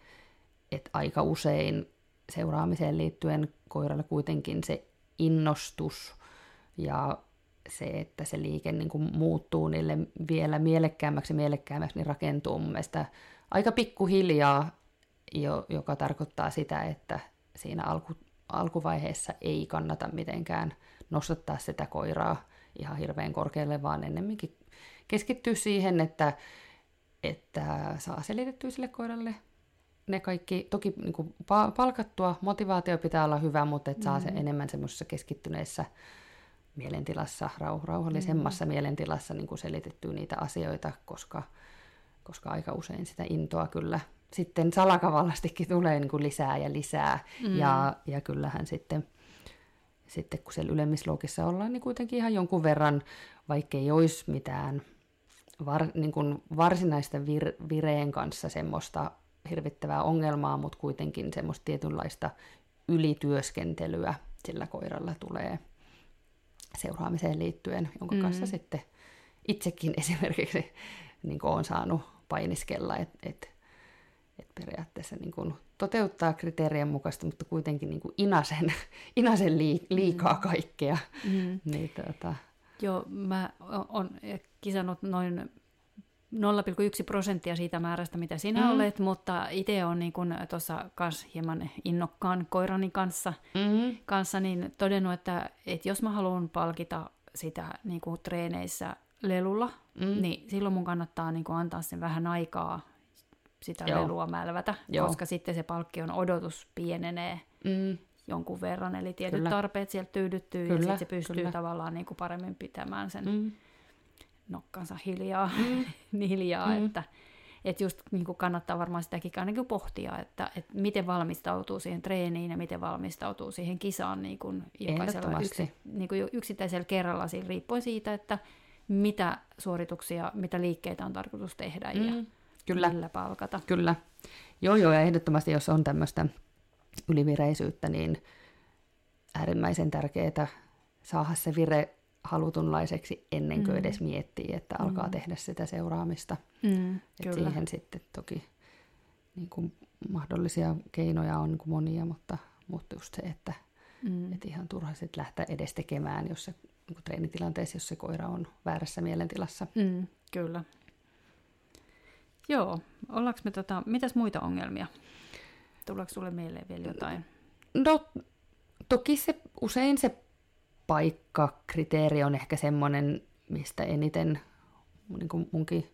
että aika usein seuraamiseen liittyen koiralla kuitenkin se innostus ja se, että se liike niin kuin muuttuu niille vielä mielekkäämmäksi ja mielekkäämmäksi, niin rakentuu mun mielestä aika pikkuhiljaa, jo, joka tarkoittaa sitä, että siinä alku, alkuvaiheessa ei kannata mitenkään nostattaa sitä koiraa ihan hirveän korkealle, vaan ennemminkin keskittyä siihen, että, että saa selitettyä sille koiralle ne kaikki, toki niin kuin palkattua, motivaatio pitää olla hyvä, mutta että saa mm. se enemmän semmoisessa keskittyneessä mielentilassa, rauh- rauhallisemmassa mm. mielentilassa niin kuin selitettyä niitä asioita, koska, koska aika usein sitä intoa kyllä sitten salakavallastikin tulee niin kuin lisää ja lisää. Mm. Ja, ja kyllähän sitten, sitten kun siellä ylemmisluokissa ollaan, niin kuitenkin ihan jonkun verran, vaikka ei olisi mitään var, niin kuin varsinaista vir, vireen kanssa semmoista hirvittävää ongelmaa, mutta kuitenkin semmoista tietynlaista ylityöskentelyä sillä koiralla tulee seuraamiseen liittyen, jonka mm. kanssa sitten itsekin (laughs) esimerkiksi niin olen saanut painiskella, että et, et periaatteessa niin kuin toteuttaa kriteerien mukaista, mutta kuitenkin niin kuin inasen, (laughs) inasen liikaa mm. kaikkea. Mm. Niin, tuota... Joo, mä oon kisannut noin 0,1 prosenttia siitä määrästä, mitä sinä mm. olet, mutta itse olen niin tuossa hieman innokkaan koirani kanssa, mm. kanssa niin todennut, että, että jos mä haluan palkita sitä niin kuin treeneissä lelulla, mm. niin silloin mun kannattaa niin kuin antaa sen vähän aikaa sitä Joo. lelua mälvätä, Joo. koska sitten se palkkion odotus pienenee mm. jonkun verran, eli tietyt Kyllä. tarpeet sieltä tyydyttyy Kyllä. ja sitten se pystyy Kyllä. tavallaan niin kuin paremmin pitämään sen mm nokkansa hiljaa, mm. (laughs) hiljaa, mm. että, että just niin kuin kannattaa varmaan sitäkin ainakin pohtia, että, että miten valmistautuu siihen treeniin ja miten valmistautuu siihen kisaan niin kuin jokaisella yksi, niin kuin yksittäisellä kerralla siinä, riippuen siitä, että mitä suorituksia, mitä liikkeitä on tarkoitus tehdä mm. ja Kyllä. millä palkata. Kyllä. Joo, joo, ja ehdottomasti jos on tämmöistä ylivireisyyttä, niin äärimmäisen tärkeää saada se vire halutunlaiseksi ennen kuin mm. edes miettii, että alkaa mm. tehdä sitä seuraamista. Mm, Et siihen sitten toki niin kuin mahdollisia keinoja on niin kuin monia, mutta, mutta just se, että mm. et ihan turha sitten lähteä edes tekemään, jos se niin treenitilanteessa, jos se koira on väärässä mielentilassa. Mm, kyllä. Joo, ollaanko me tota, mitäs muita ongelmia? Tuleeko sulle mieleen vielä jotain? No, toki se, usein se paikkakriteeri on ehkä semmoinen, mistä eniten niin kuin munkin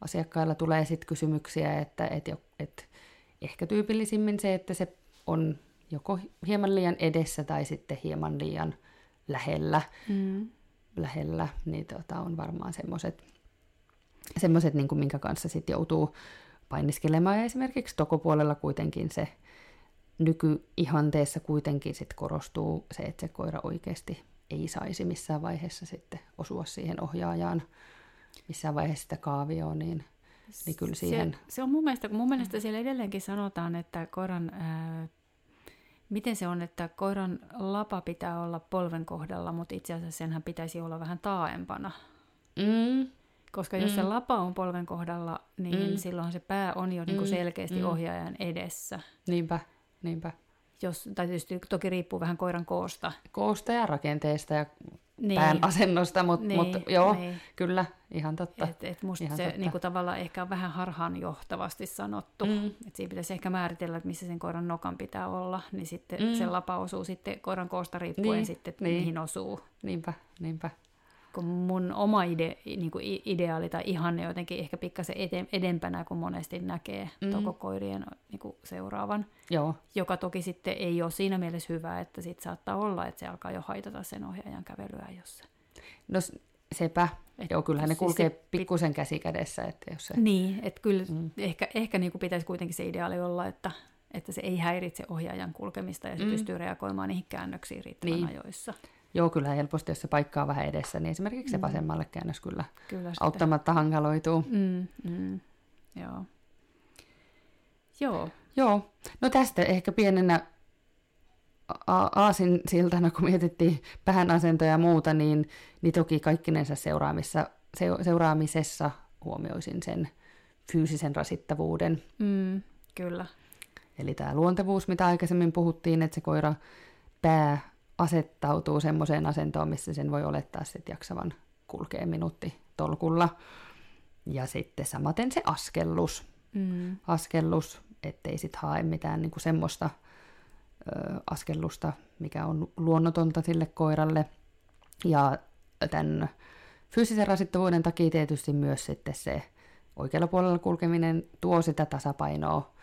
asiakkailla tulee sitten kysymyksiä, että et, et ehkä tyypillisimmin se, että se on joko hieman liian edessä tai sitten hieman liian lähellä, mm. lähellä niin tota, on varmaan semmoiset, semmoset, niin minkä kanssa sitten joutuu painiskelemaan. Ja esimerkiksi tokopuolella kuitenkin se nykyihanteessa kuitenkin sit korostuu se, että se koira oikeasti ei saisi missään vaiheessa sitten osua siihen ohjaajaan, missään vaiheessa sitä kaavioon, niin, niin kyllä siihen... Se, se on mun mielestä, kun mun mielestä siellä edelleenkin sanotaan, että koiran... Ää, miten se on, että koiran lapa pitää olla polven kohdalla, mutta itse asiassa senhän pitäisi olla vähän taaempana. Mm. Koska jos mm. se lapa on polven kohdalla, niin mm. silloin se pää on jo niin kuin mm. selkeästi mm. ohjaajan edessä. Niinpä, niinpä jos, tai tietysti toki riippuu vähän koiran koosta. Koosta ja rakenteesta ja niin. pään asennosta, mutta niin, mut, joo, niin. kyllä, ihan totta. Et, et musta ihan se totta. Niinku, tavallaan ehkä on vähän harhaanjohtavasti sanottu, mm. että siinä pitäisi ehkä määritellä, että missä sen koiran nokan pitää olla, niin sitten mm. se lapa osuu sitten koiran koosta riippuen niin, sitten, että niin. mihin osuu. Niinpä, niinpä kun mun oma ide, niin kuin ideaali tai ihanne jotenkin ehkä pikkasen edempänä kuin monesti näkee mm. tokokoirien niin kuin seuraavan. Joo. Joka toki sitten ei ole siinä mielessä hyvä, että sit saattaa olla, että se alkaa jo haitata sen ohjaajan kävelyä jossa. No sepä. Et, Joo, kyllähän ne siis kulkee siis pikkusen käsi kädessä. Että jos se... Niin, että kyllä mm. ehkä, ehkä niin kuin pitäisi kuitenkin se ideaali olla, että, että se ei häiritse ohjaajan kulkemista ja se mm. pystyy reagoimaan niihin käännöksiin riittävän niin. ajoissa. Joo, kyllä helposti, jos se paikka on vähän edessä, niin esimerkiksi se mm. vasemmalle käännös kyllä, kyllä auttamatta hankaloituu. Mm, mm, joo. Joo. Joo. No tästä ehkä pienenä aasin siltana, kun mietittiin pään asentoja ja muuta, niin, niin toki kaikkinensa seuraamissa, se, seuraamisessa huomioisin sen fyysisen rasittavuuden. Mm, kyllä. Eli tämä luontevuus, mitä aikaisemmin puhuttiin, että se koira pää asettautuu semmoiseen asentoon, missä sen voi olettaa sitten jaksavan kulkea minuutti tolkulla. Ja sitten samaten se askellus. Mm. Askellus, ettei sitten hae mitään niinku semmoista ö, askellusta, mikä on luonnotonta sille koiralle. Ja tämän fyysisen rasittavuuden takia tietysti myös sitten se oikealla puolella kulkeminen tuo sitä tasapainoa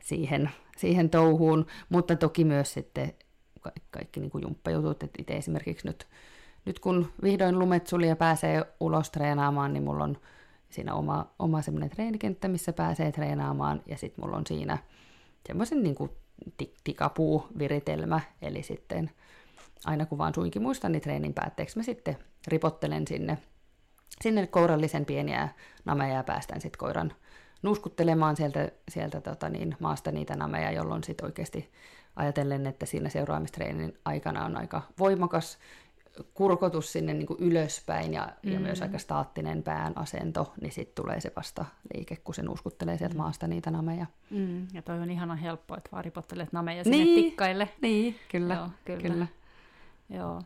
siihen, siihen touhuun, mutta toki myös sitten kaikki, kaikki niin kuin jumppajutut, että itse esimerkiksi nyt, nyt kun vihdoin lumet suli ja pääsee ulos treenaamaan, niin mulla on siinä oma, oma semmoinen treenikenttä, missä pääsee treenaamaan, ja sitten mulla on siinä semmoisen niin kuin tikapuu-viritelmä, eli sitten aina kun vaan suinkin muistan, niin treenin päätteeksi mä sitten ripottelen sinne, sinne kourallisen pieniä nameja ja päästän sitten koiran nuskuttelemaan sieltä, sieltä tota niin, maasta niitä nameja, jolloin sitten oikeasti ajatellen, että siinä seuraamistreenin aikana on aika voimakas kurkotus sinne niin kuin ylöspäin ja, mm. ja myös aika staattinen pään asento, niin sitten tulee se vasta liike, kun se nuuskuttelee sieltä mm. maasta niitä nameja. Mm. Ja toi on ihana helppo, että vaan ripottelet nameja sinne niin, tikkaille. Niin, kyllä. Joo, kyllä. kyllä. Joo.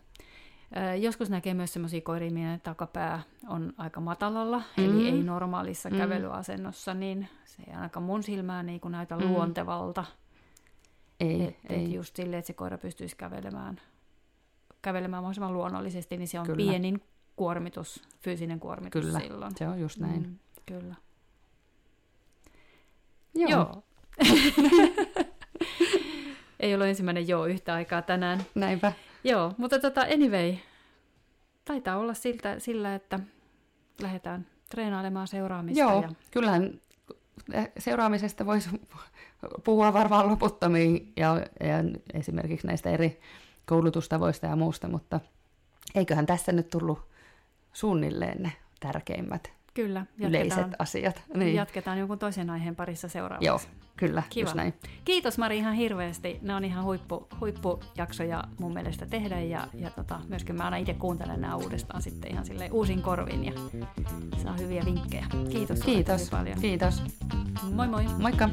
Joskus näkee myös sellaisia koiria, missä takapää on aika matalalla, mm. eli ei normaalissa mm. kävelyasennossa, niin se ei ainakaan mun silmään niin näytä mm. luontevalta. Ei, et, ei. Et just silleen, että se koira pystyisi kävelemään, kävelemään mahdollisimman luonnollisesti, niin se on kyllä. pienin kuormitus, fyysinen kuormitus kyllä. silloin. se on just näin. Mm, kyllä. Joo. Joo. (laughs) ei ollut ensimmäinen joo yhtä aikaa tänään. Näinpä. Joo, mutta tota, anyway, taitaa olla siltä, sillä, että lähdetään treenailemaan seuraamista. Joo, ja... kyllähän seuraamisesta voisi puhua varmaan loputtomiin ja, ja esimerkiksi näistä eri koulutustavoista ja muusta, mutta eiköhän tässä nyt tullut suunnilleen ne tärkeimmät Kyllä, yleiset asiat. Niin. Jatketaan jonkun toisen aiheen parissa seuraavaksi. Joo, kyllä, Kiva. just näin. Kiitos Mari ihan hirveästi. Ne on ihan huippu, huippujaksoja mun mielestä tehdä ja, ja tota, myöskin mä aina itse kuuntelen nämä uudestaan sitten ihan silleen uusin korvin ja saa hyviä vinkkejä. Kiitos. Kiitos. Paljon. Kiitos. Moi moi. Moikka.